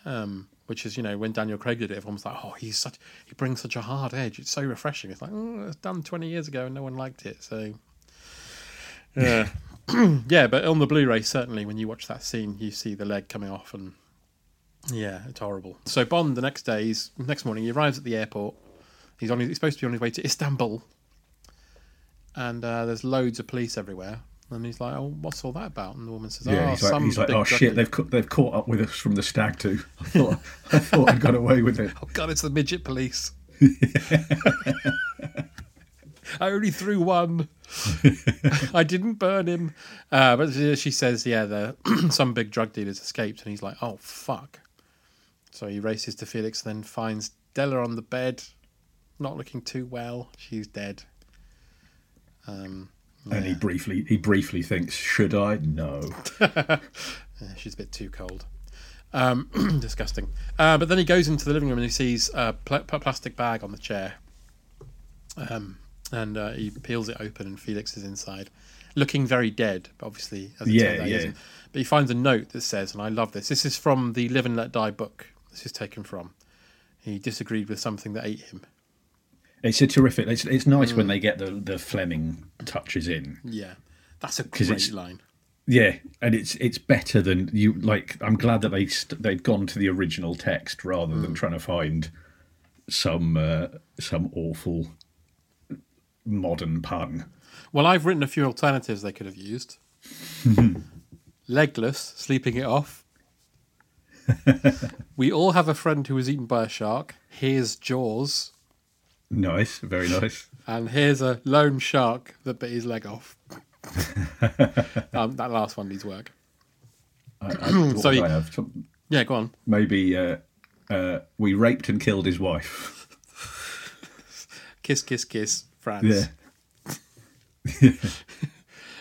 Um, which is, you know, when Daniel Craig did it, everyone was like, "Oh, he's such he brings such a hard edge. It's so refreshing." It's like, oh, it's done twenty years ago and no one liked it. So, yeah, yeah. But on the Blu-ray, certainly, when you watch that scene, you see the leg coming off, and yeah, it's horrible. So Bond, the next day, he's next morning, he arrives at the airport. He's on. He's supposed to be on his way to Istanbul, and uh, there's loads of police everywhere. And he's like, "Oh, what's all that about?" And the woman says, Yeah, "Oh, he's like, he's like oh shit, dealer." they've ca- they've caught up with us from the stag too. I thought I thought I got away with it. Oh God, it's the midget police. I only threw one. I didn't burn him. Uh, but she says, yeah, the some big drug dealers escaped, and he's like, oh fuck. So he races to Felix, then finds Della on the bed, not looking too well. She's dead. Um, And he briefly he briefly thinks, should I? No. Yeah, she's a bit too cold. Um, disgusting. Uh, but then he goes into the living room and he sees a pl- plastic bag on the chair. Um, and uh, he peels it open and Felix is inside, looking very dead. Obviously, as it Yeah, turns out, yeah. But he finds a note that says, and I love this. This is from the Live and Let Die book. This is taken from. He disagreed with something that ate him. It's a terrific. It's, it's nice when Mm. they get the, the Fleming touches in. Yeah, that's a great it's- line. Yeah, and it's it's better than you like. I'm glad that they st- they've gone to the original text rather Mm. than trying to find some uh, some awful modern pun. Well, I've written a few alternatives they could have used. Legless, sleeping it off. we all have a friend who was eaten by a shark. Here's Jaws. Nice, very nice. And here's a lone shark that bit his leg off. um, that last one needs work. I, I, So you- I have? Some- Yeah, go on. Maybe uh, uh, we raped and killed his wife. Kiss, kiss, kiss, France. Yeah.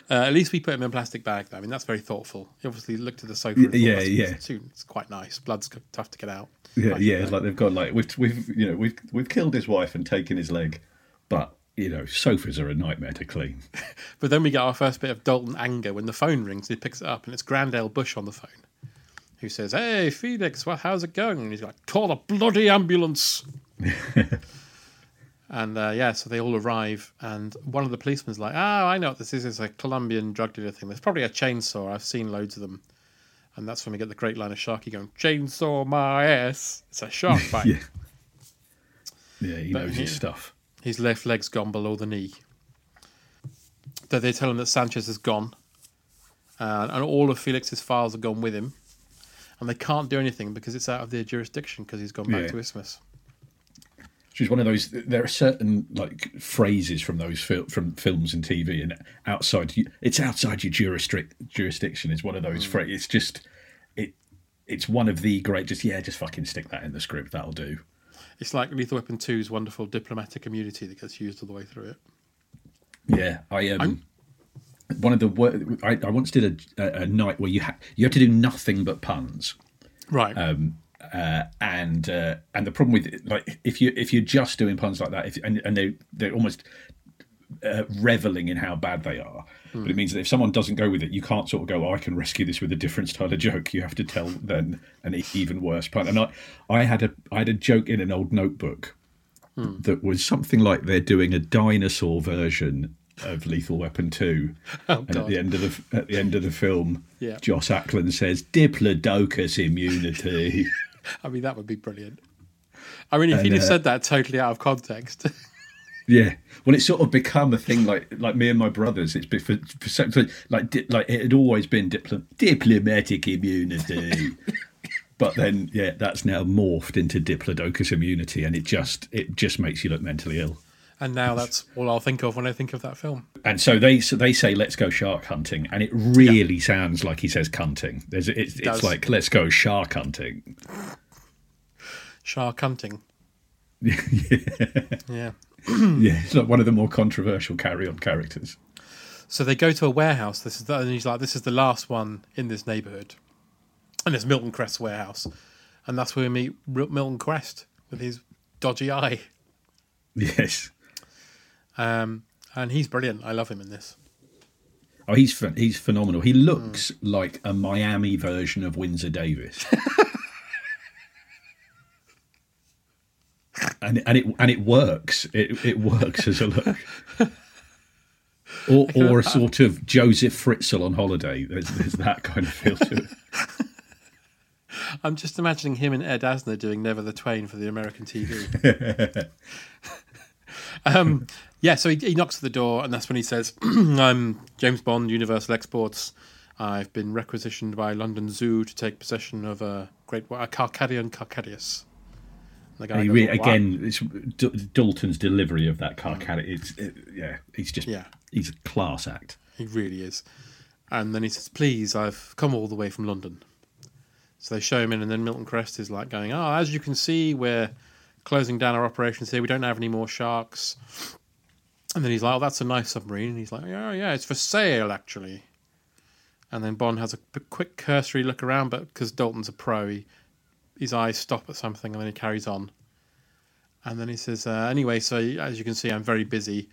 Uh, at least we put him in a plastic bag, though. I mean, that's very thoughtful. He obviously looked at the sofa. And yeah, "That's- yeah. It's, it's quite nice. Blood's tough to get out. Yeah, yeah, like they've got like we've we've you know we've we've killed his wife and taken his leg, but you know sofas are a nightmare to clean. But then we get our first bit of Dalton anger when the phone rings. He picks it up, and it's Grand L. Bush on the phone, who says, "Hey, Felix, well, how's it going?" And he's like, "Call a bloody ambulance." and uh, yeah, so they all arrive, and one of the policemen's like, "Oh, I know what this is. It's a Colombian drug dealer thing. There's probably a chainsaw. I've seen loads of them." And that's when we get the great line of Sharky going, "Chainsaw my ass." It's a shark bite. yeah, yeah, he But knows his stuff. His left leg's gone below the knee. That they tell him that Sanchez is gone, uh, and all of Felix's files are gone with him, and they can't do anything because it's out of their jurisdiction because he's gone back Yeah. to Isthmus. She's one of those. There are certain like phrases from those fil- from films and TV, and outside it's outside your jurisdic- jurisdiction is one of those Mm. phrases. It's just it. It's one of the great. Just yeah, just fucking stick that in the script. That'll do. It's like Lethal Weapon 2's wonderful diplomatic immunity that gets used all the way through it. Yeah, I um. One of the wor- I, I once did a, a, a night where you had you had to do nothing but puns. Right. Um, uh, and uh, and the problem with it, like if you if you're just doing puns like that, if, and and they they're almost uh, reveling in how bad they are. But Hmm. it means that if someone doesn't go with it, you can't sort of go, oh, I can rescue this with a different style of joke. You have to tell then an even worse pun. And I, I had a I had a joke in an old notebook Hmm. that was something like they're doing a dinosaur version of Lethal Weapon Two, Oh, and at the end of the at the end of the film, Yeah. Joss Ackland says Diplodocus immunity. I mean, that would be brilliant. I mean, if And, he'd have uh, said that totally out of context. Yeah, well, it's sort of become a thing. Like like me and my brothers, it's been for, for, so- for like di- like it had always been diplo- diplomatic immunity, but then yeah, that's now morphed into diplodocus immunity, and it just it just makes you look mentally ill. And now that's all I'll think of when I think of that film. And so they so they say let's go shark hunting, and it really sounds like he says cunting. There's it's, It it's like let's go shark hunting. Shark hunting. yeah, Yeah. yeah, it's like one of the more controversial carry on characters. So they go to a warehouse. This is the, and he's like, "This is the last one in this neighborhood," and it's Milton Crest's warehouse, and that's where we meet Milton Crest with his dodgy eye. Yes. Um, and he's brilliant. I love him in this. Oh, he's he's phenomenal. He looks like a Miami version of Windsor Davies. and and it and it works. It it works as a look. Or, or a sort of Joseph Fritzl on holiday. There's, there's that kind of feel to it. I'm just imagining him and Ed Asner doing Never the Twain for the American TV. um, yeah, so he, he knocks at the door, and that's when he says, "I'm James Bond, Universal Exports. I've been requisitioned by London Zoo to take possession of a great a Carcadian Carcadius." The guy And he goes, re- "What?" again, it's D- Dalton's delivery of that car. It's it, yeah, he's just Yeah. he's a class act. He really is. And then he says, Please, I've come all the way from London. So they show him in, and then Milton Crest is like going, Oh, as you can see, we're closing down our operations here. We don't have any more sharks. And then he's like, Oh, that's a nice submarine. And he's like, "Oh yeah, it's for sale, actually. And then Bond has a quick cursory look around, but because Dalton's a pro, he, his eyes stop at something and then he carries on. And then he says, uh, Anyway, so as you can see, I'm very busy.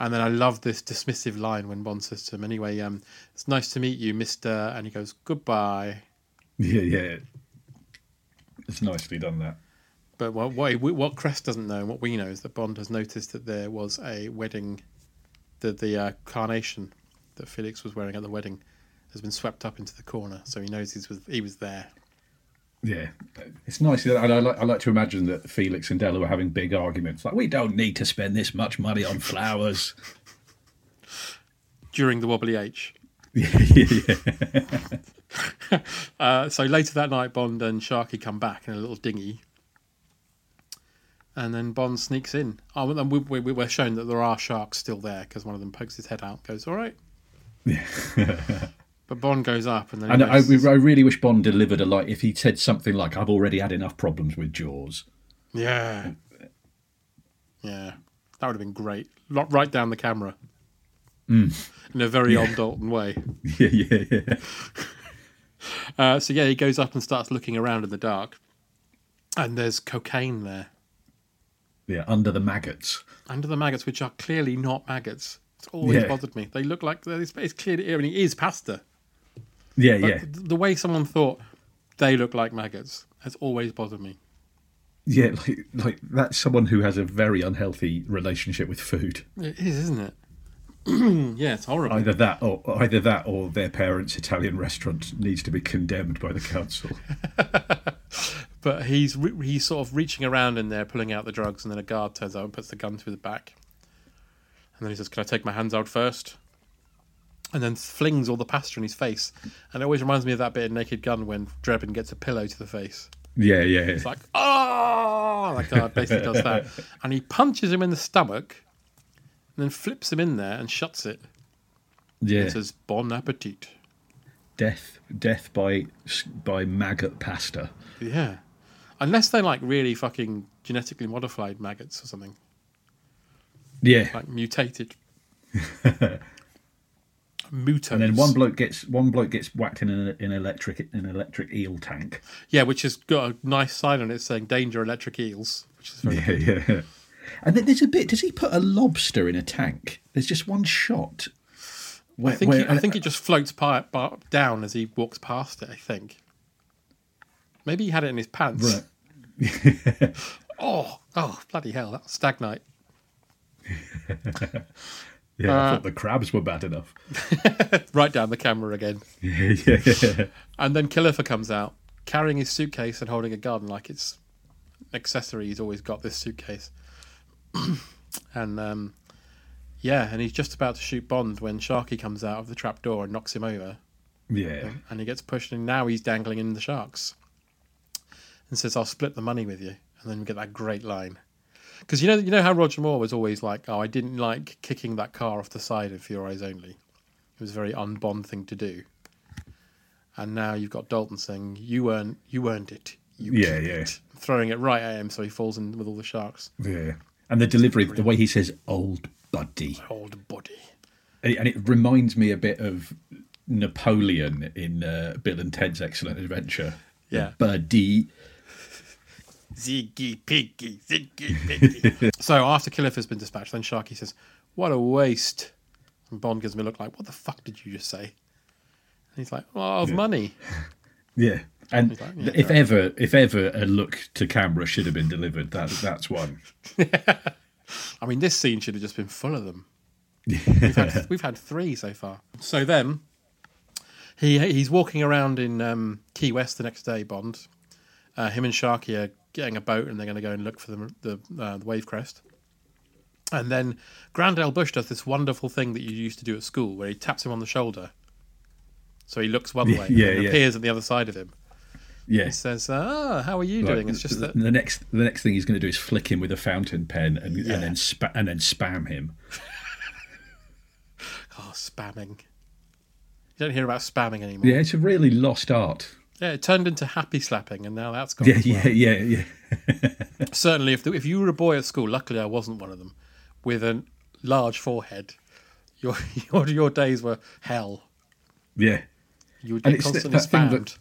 And then I love this dismissive line when Bond says to him, Anyway, um, it's nice to meet you, Mister. And he goes, Goodbye. Yeah, yeah. It's nicely done that. But what, what, what Crest doesn't know, and what we know, is that Bond has noticed that there was a wedding, the, the uh, carnation that Felix was wearing at the wedding has been swept up into the corner. So he knows he was, he was there. Yeah, it's nice. I like, I like to imagine that Felix and Della were having big arguments. Like, we don't need to spend this much money on flowers. during the wobbly H. yeah, yeah. Uh, so later that night, Bond and Sharky come back in a little dinghy, and then Bond sneaks in. Oh, and we, we, we're shown that there are sharks still there because one of them pokes his head out, goes, "All right." but Bond goes up, and then And I, notices- I really wish Bond delivered a like if he'd said something like, "I've already had enough problems with Jaws." yeah, yeah, that would have been great. Right down the camera. Mm. in a very Yeah. old Dalton way. Yeah, yeah, yeah. Uh, so yeah, he goes up and starts looking around in the dark, and there's cocaine there Yeah, under the maggots. under the maggots, which are clearly not maggots. It's always Yeah. bothered me. They look like it's, it's clearly. I mean, it is pasta. Yeah, But yeah. The way someone thought they look like maggots has always bothered me. Yeah, like, like that's someone who has a very unhealthy relationship with food. It is, isn't it? yeah, it's horrible. Either that, or either that, or their parents' Italian restaurant needs to be condemned by the council. But he's re- he's sort of reaching around in there, pulling out the drugs, and then a guard turns out and puts the gun to the back. And then he says, "Can I take my hands out first? And then flings all the pasta in his face. And it always reminds me of that bit in Naked Gun when Drebin gets a pillow to the face. Yeah, yeah. It's like, oh, like that basically does that. And he punches him in the stomach, then flips him in there and shuts it. yeah. And says, "Bon appetit." death, death by by maggot pasta. Yeah, unless they're like really fucking genetically modified maggots or something. Yeah, like mutated. Mutos. and then one bloke gets one bloke gets whacked in an, in electric in an electric eel tank. Yeah, which has got a nice sign on it saying "Danger Electric Eels," which is very Yeah, good. yeah. And then there's a bit. Does he put a lobster in a tank? There's just one shot. I think he, I think it just floats down as he walks past it. I think. Maybe he had it in his pants. Right. Oh, oh, bloody hell! That was stagnite. Yeah, I Uh, thought the crabs were bad enough. right down the camera again. Yeah, yeah. And then Killifer comes out carrying his suitcase and holding a gun like it's accessory. He's always got this suitcase. and um, yeah, and he's just about to shoot Bond when Sharky comes out of the trap door and knocks him over. Yeah. And he gets pushed, and now he's dangling in the sharks. And says, "I'll split the money with you." And then we get that great line. Because you know, you know how Roger Moore was always like, "Oh, I didn't like kicking that car off the side of Your Eyes Only." It was a very un-Bond thing to do. And now you've got Dalton saying, "You earned, you earned it." You Yeah, yeah. it," throwing it right at him so he falls in with all the sharks. Yeah. And the delivery, the way he says "old buddy," Old body. and it reminds me a bit of Napoleon in uh, Bill and Ted's Excellent Adventure. Yeah. buddy. Ziggy piggy, ziggy piggy. so after Killifer's been dispatched, then Sharky says, "What a waste." And Bond gives me a look like, "What the fuck did you just say?" And he's like, "Oh, of money." Yeah. And yeah, if ever, if ever a look to camera should have been delivered, that that's one. I mean, this scene should have just been full of them. we've, had, we've had three so far. So then, he he's walking around in um, Key West the next day. Bond, uh, him and Sharky are getting a boat, and they're going to go and look for the the, uh, the wave crest. And then Grand L. Bush does this wonderful thing that you used to do at school, where he taps him on the shoulder, so he looks one way Yeah, and yeah. appears at the other side of him. Yeah. He says, "Ah, how are you Like, doing?" It's just the, that the next the next thing he's going to do is flick him with a fountain pen and, Yeah. and then spa- and then spam him. oh, spamming. You don't hear about spamming anymore. Yeah, it's a really lost art. Yeah, it turned into happy slapping, and now that's gone. Yeah, well. yeah, yeah, yeah. Certainly, if the, if you were a boy at school, luckily I wasn't one of them, with a large forehead, your your your days were hell. Yeah. You would get that- constantly spammed.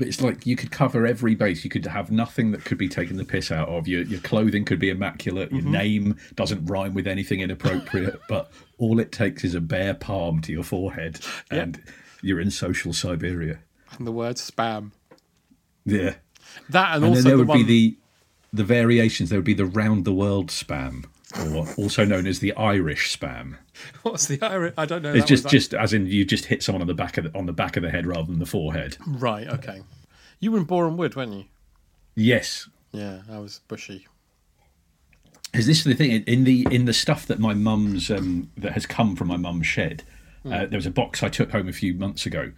But it's like you could cover every base. You could have nothing that could be taken the piss out of. Your your clothing could be immaculate. Your Mhm. name doesn't rhyme with anything inappropriate. but all it takes is a bare palm to your forehead, and you're in social Siberia. And the word spam. Yeah. That and, and also then there the would one. be the the variations. There would be the round the world spam, or also known as the Irish spam. What's the Irish? I don't know. It's just just as in you just hit someone on the back of the, on the back of the head rather than the forehead. right. Okay. You were in Boreham Wood, weren't you? Yes, Yeah, I was Bushey. Is this the thing in the in the stuff that my mum's um, that has come from my mum's shed? Uh, Mm. there was a box I took home a few months ago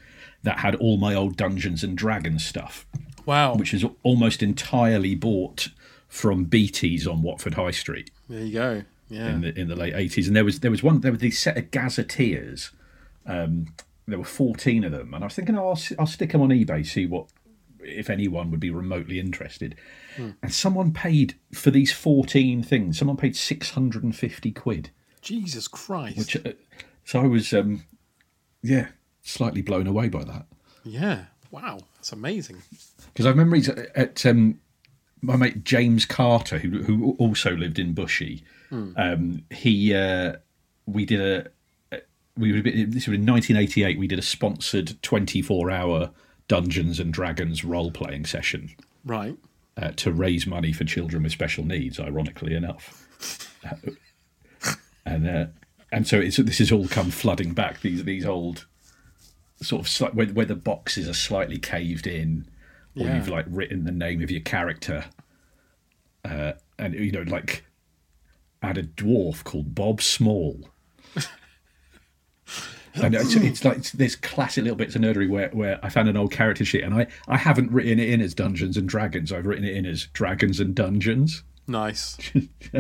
that had all my old Dungeons and Dragons stuff. Wow. Which is almost entirely bought from Beatties on Watford High Street There you go. Yeah. in the in the late eighties. And there was there was one there was these set of gazetteers. Um, there were fourteen of them, and I was thinking, oh, I'll, I'll stick them on eBay, see what if anyone would be remotely interested. Hmm. And someone paid for these fourteen things. Someone paid six hundred and fifty quid Jesus Christ. Which, uh, so I was, um, yeah, slightly blown away by that. Yeah. Wow. That's amazing. Because I remember at, at um, my mate James Carter, who who also lived in Bushey. Hmm. Um, he uh, we did a we would have this was in 1988. We did a sponsored 24 hour Dungeons and Dragons role playing session Right. uh, to raise money for children with special needs. Ironically enough, and uh, and so it's, this has all come flooding back. These these old sort of where, where the boxes are slightly caved in, or Yeah. you've like written the name of your character, uh, and you know like had a dwarf called Bob Small. And it's, it's like this classic little bits of nerdery where, where I found an old character sheet and I, I haven't written it in as Dungeons and Dragons. I've written it in as Dragons and Dungeons. Nice.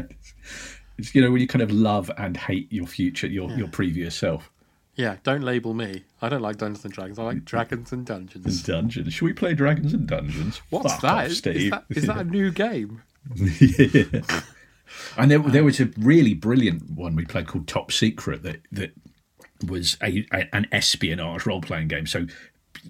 It's you know when you kind of love and hate your future, your your previous self. Yeah. Don't label me. I don't like Dungeons and Dragons. I like Dragons and Dungeons. And dungeons. Should we play Dragons and Dungeons? What's Fuck that? off, Steve. Is that, is that a new game? yeah. And there, there was a really brilliant one we played called Top Secret that that was a, a an espionage role playing game. So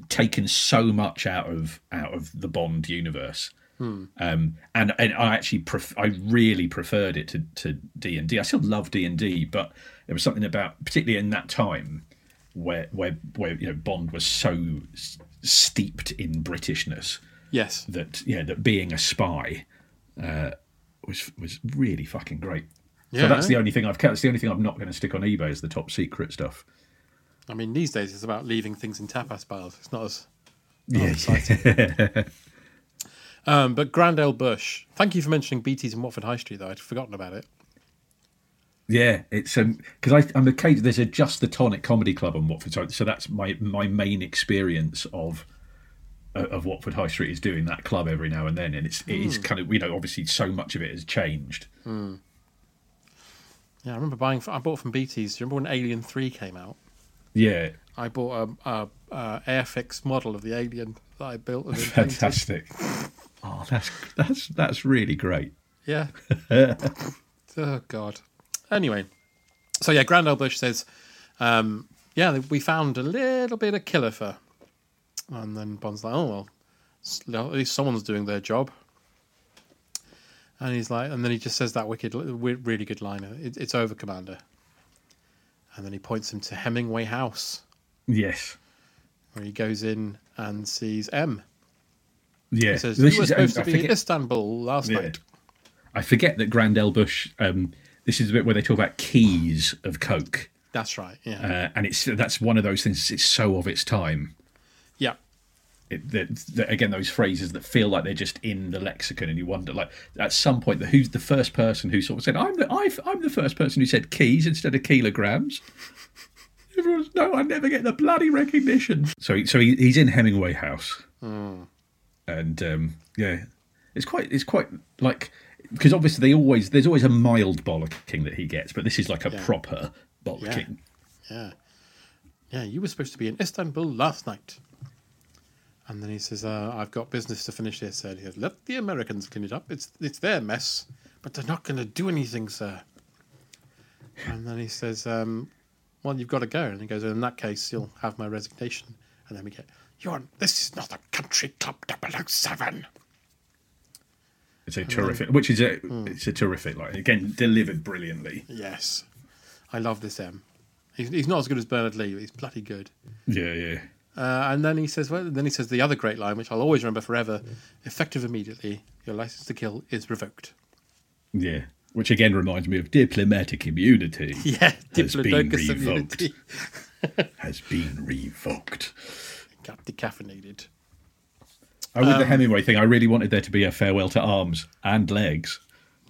taken so much out of out of the Bond universe. Hmm. Um, and and I actually pref- I really preferred it to to D and D. I still love D and D, but there was something about particularly in that time where where where you know Bond was so s- steeped in Britishness Yes. that yeah that being a spy uh, was was really fucking great. Yeah. So that's the only thing I've kept. It's the only thing I'm not going to stick on eBay is the top secret stuff. I mean, these days it's about leaving things in tapas bars. It's not as Yeah. Um, but Grand L. Bush, thank you for mentioning Beatties in Watford High Street, though. I'd forgotten about it. Yeah, it's um because I'm occasionally there's a Just the Tonic comedy club on Watford, so, so that's my my main experience of uh, of Watford High Street is doing that club every now and then, and it's it is Hmm. kind of you know obviously so much of it has changed. Hmm. Yeah, I remember buying. I bought from Beatties. Do you remember when Alien Three came out? Yeah, I bought a, a, a Airfix model of the Alien that I built. And fantastic. Oh, that's that's that's really great. Yeah. oh God. Anyway, so yeah, Grand L. Bush says, um, yeah, we found a little bit of Killifer, and then Bond's like, oh well, at least someone's doing their job. And he's like, and then he just says that wicked, really good line. It, it's over, Commander. And then he points him to Hemingway House, Yes. where he goes in and sees M. Yeah. He says, This "You were supposed to I be in Istanbul last Yeah. night." I forget that Grand L. Bush. Um, this is the bit where they talk about keys of Coke, That's right. Yeah. uh, and it's that's one of those things. It's so of its time. yeah. It, that, that, again, those phrases that feel like they're just in the lexicon, and you wonder, like, at some point, the, who's the first person who sort of said, "I'm the I've, I'm the first person who said keys instead of kilograms." Everyone's no, I never get the bloody recognition. So, so he, he's in Hemingway House. Hmm. And um, yeah, it's quite it's quite like because obviously they always there's always a mild bollocking that he gets, but this is like a Yeah. proper bollocking. Yeah. Yeah, you were supposed to be in Istanbul last night. And then he says, uh, I've got business to finish here, sir. He says, Let the Americans clean it up. It's it's their mess, but they're not going to do anything, sir. And then he says, um, Well, you've got to go. And he goes, In that case, you'll have my resignation. And then we get, You're, this is not a country club 007. It's a terrific, which is a Hmm. it's a terrific like again delivered brilliantly. Yes. I love this M. He's, he's not as good as Bernard Lee, but he's bloody good. Yeah, yeah. Uh, and then he says, well, then he says the other great line, which I'll always remember forever: "Effective immediately, your license to kill is revoked." Yeah. Which again reminds me of diplomatic immunity. Yeah, has been revoked. has been revoked. Decaffeinated. I with the Um, Hemingway thing, I really wanted there to be a farewell to arms and legs.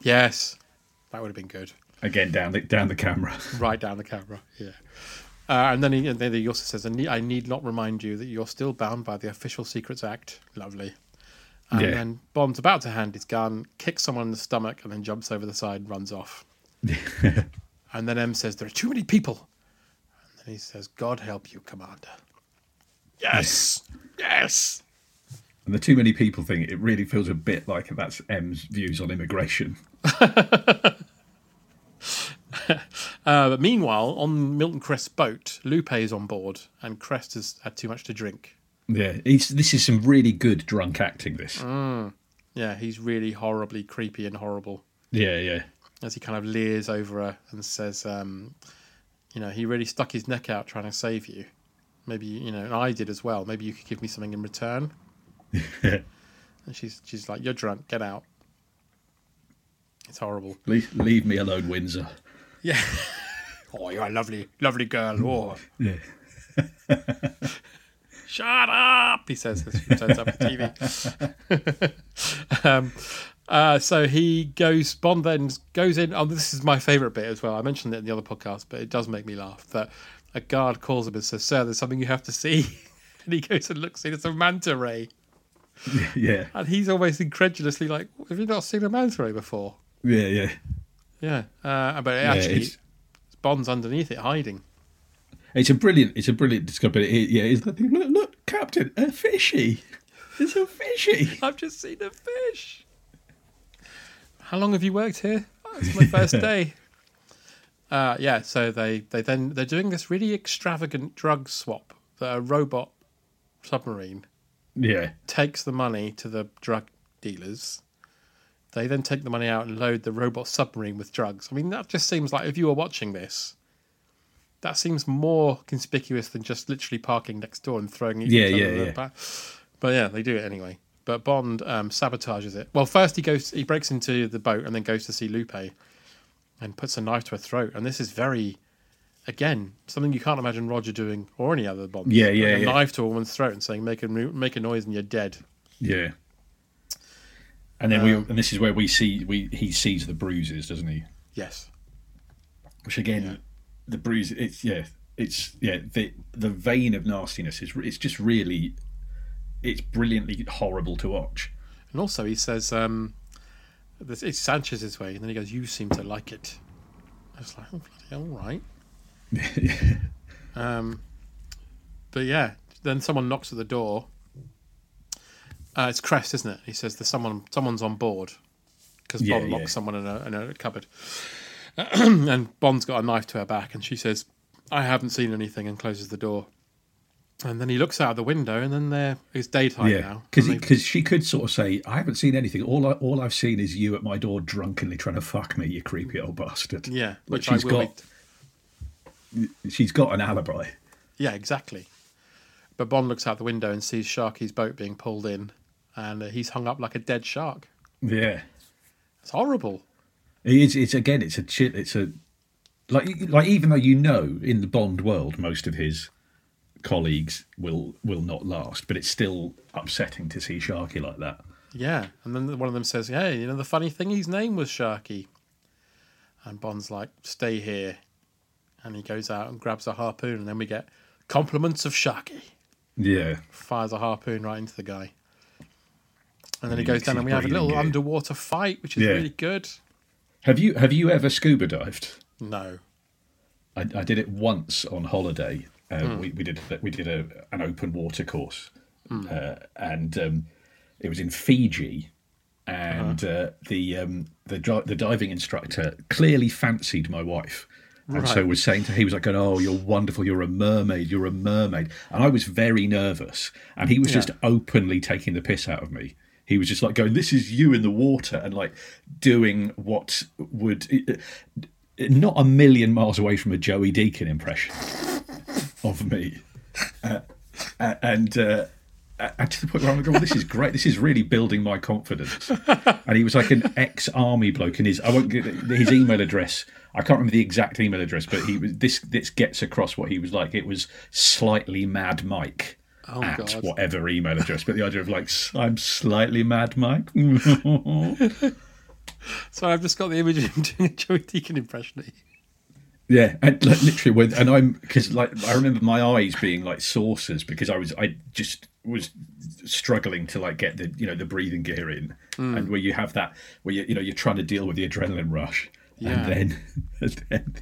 Yes, that would have been good. Again, down the down the camera. Right down the camera. Yeah. Uh, and then he, and then he also says, "I need, I need not remind you that you're still bound by the Official Secrets Act." Lovely. And Yeah. then Bond's about to hand his gun, kicks someone in the stomach, and then jumps over the side and runs off. and then M says, There are too many people. And then he says, God help you, Commander. Yes! Yes! And the too many people thing, it really feels a bit like that's M's views on immigration. Uh, but meanwhile, on Milton Crest's boat, Lupe is on board, and Crest has had too much to drink. Yeah, this is some really good drunk acting. This. Mm. Yeah, he's really horribly creepy and horrible. Yeah, yeah. As he kind of leers over her and says, um, you know, he really stuck his neck out trying to save you. Maybe, you know, and I did as well. Maybe you could give me something in return. and she's she's like, You're drunk, get out. It's horrible. Leave, leave me alone, Windsor. Yeah. oh, you're a lovely, lovely girl. Oh. Yeah. Shut up, he says as he turns up the TV. um, uh, so he goes, Bond then goes in. Oh, this is my favourite bit as well. I mentioned it in the other podcast, but it does make me laugh that a guard calls him and says, Sir, there's something you have to see. and he goes and looks in, it's a manta ray. Yeah. And he's almost incredulously like, Have you not seen a manta ray before? Yeah, yeah. Yeah. Uh, but Yeah, actually, it's- Bond's underneath it, hiding. It's a brilliant. It's a brilliant discovery. It, yeah, it's like, look, look, Captain, a fishy. It's a fishy. I've just seen a fish. How long have you worked here? Oh, it's my first day. Uh, yeah, so they, they then they're doing this really extravagant drug swap that a robot submarine Yeah, takes the money to the drug dealers. They then take the money out and load the robot submarine with drugs. I mean, that just seems like if you were watching this, that seems more conspicuous than just literally parking next door and throwing each Yeah, yeah, in yeah. back. But yeah, they do it anyway. But Bond um, sabotages it. Well, first he goes, he breaks into the boat and then goes to see Lupe, and puts a knife to her throat. And this is very, again, something you can't imagine Roger doing or any other Bond. Yeah, yeah, a knife to a woman's throat and saying, "Make a make a noise and you're dead." yeah. And then we, Um, and this is where we see we he sees the bruises, doesn't he? Yes. Which again, the bruise. It's yeah, it's yeah. The the vein of nastiness is it's just really, it's brilliantly horrible to watch. And also, he says, um, this, it's Sanchez's way. And then he goes, You seem to like it. I was like, Oh, bloody hell, all right. um, but yeah, then someone knocks at the door. Uh, it's Crest, isn't it? He says, There's someone, someone's on board. Because Yeah, Bond locks yeah. someone in a, in a cupboard. and Bond's got a knife to her back. And she says, I haven't seen anything, and closes the door. And then he looks out the window, and then there it's daytime yeah, now. because because she could sort of say, "I haven't seen anything. All I, all I've seen is you at my door, drunkenly trying to fuck me, you creepy old bastard." Yeah, but which she's got she's got an alibi. Yeah, exactly. But Bond looks out the window and sees Sharky's boat being pulled in, and uh, he's hung up like a dead shark. Yeah, It's horrible. it is. It's again. It's a shit. It's a like like even though you know in the Bond world most of his colleagues will will not last, but it's still upsetting to see Sharky like that. Yeah, and then one of them says, "Hey, you know the funny thing? His name was Sharky." And Bond's like, "Stay here," and he goes out and grabs a harpoon, and then we get compliments of Sharky. Yeah, Fires a harpoon right into the guy, and then he goes down, and we have a little underwater fight, which is Yeah. really good. have you have you ever scuba dived? No, I, I did it once on holiday. Uh, Hmm. we, we did we did a, an open water course, Hmm. uh, and um, it was in Fiji. And Uh-huh. uh, the um, the dri- the diving instructor clearly fancied my wife, and so was saying to he was like, going, "Oh, you're wonderful. You're a mermaid. You're a mermaid." And I was very nervous, and he was Yeah. just openly taking the piss out of me. He was just like going, "This is you in the water," and like doing what would not a million miles away from a Joey Deacon impression of me, uh, uh, and. Uh, and to the point where I'm like, well, this is great. This is really building my confidence. And he was like an ex-army bloke, and his I won't get his email address. I can't remember the exact email address, but he was this. This gets across what he was like. It was slightly mad Mike Oh, at God. whatever email address, but the idea of like I'm slightly mad Mike. so I've just got the image of him doing a Joey Deacon impression. Yeah, and like, literally, when, and I'm because like I remember my eyes being like saucers because I was I just was struggling to like get the you know the breathing gear in, Mm. and where you have that where you you know you're trying to deal with the adrenaline rush, Yeah. and then and then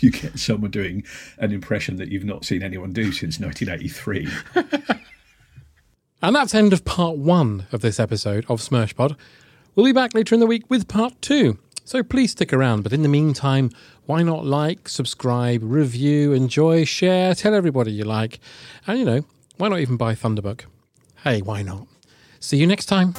you get someone doing an impression that you've not seen anyone do since 1983. And that's end of part one of this episode of Smirshpod. We'll be back later in the week with part two. So please stick around. But in the meantime, why not like, subscribe, review, enjoy, share, tell everybody you like. And you know, why not even buy Thunderbook? Hey, why not? See you next time.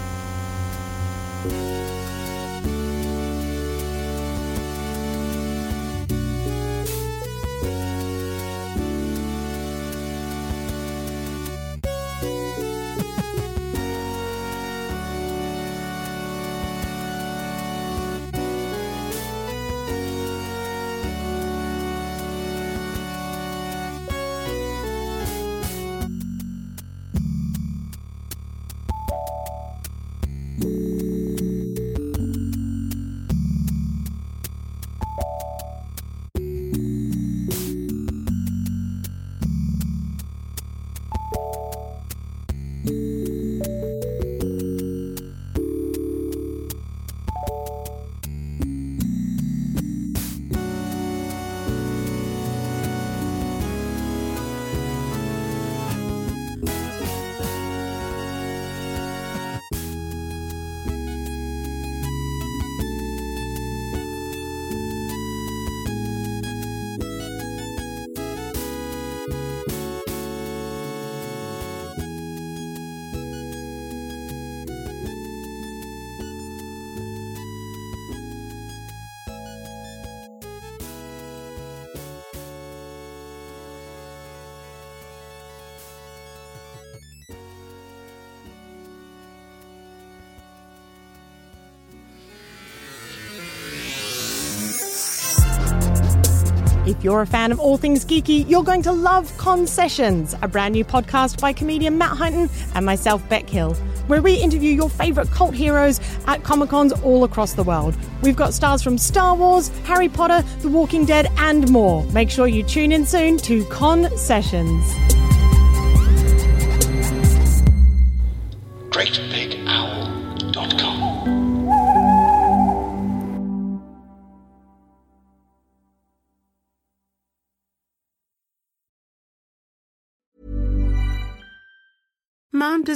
If you're a fan of all things geeky, you're going to love Concessions, a brand new podcast by comedian Matt Hunton and myself, Beck Hill, where we interview your favourite cult heroes at Comic Cons all across the world. We've got stars from Star Wars, Harry Potter, The Walking Dead, and more. Make sure you tune in soon to Concessions. GreatBigOwl.com.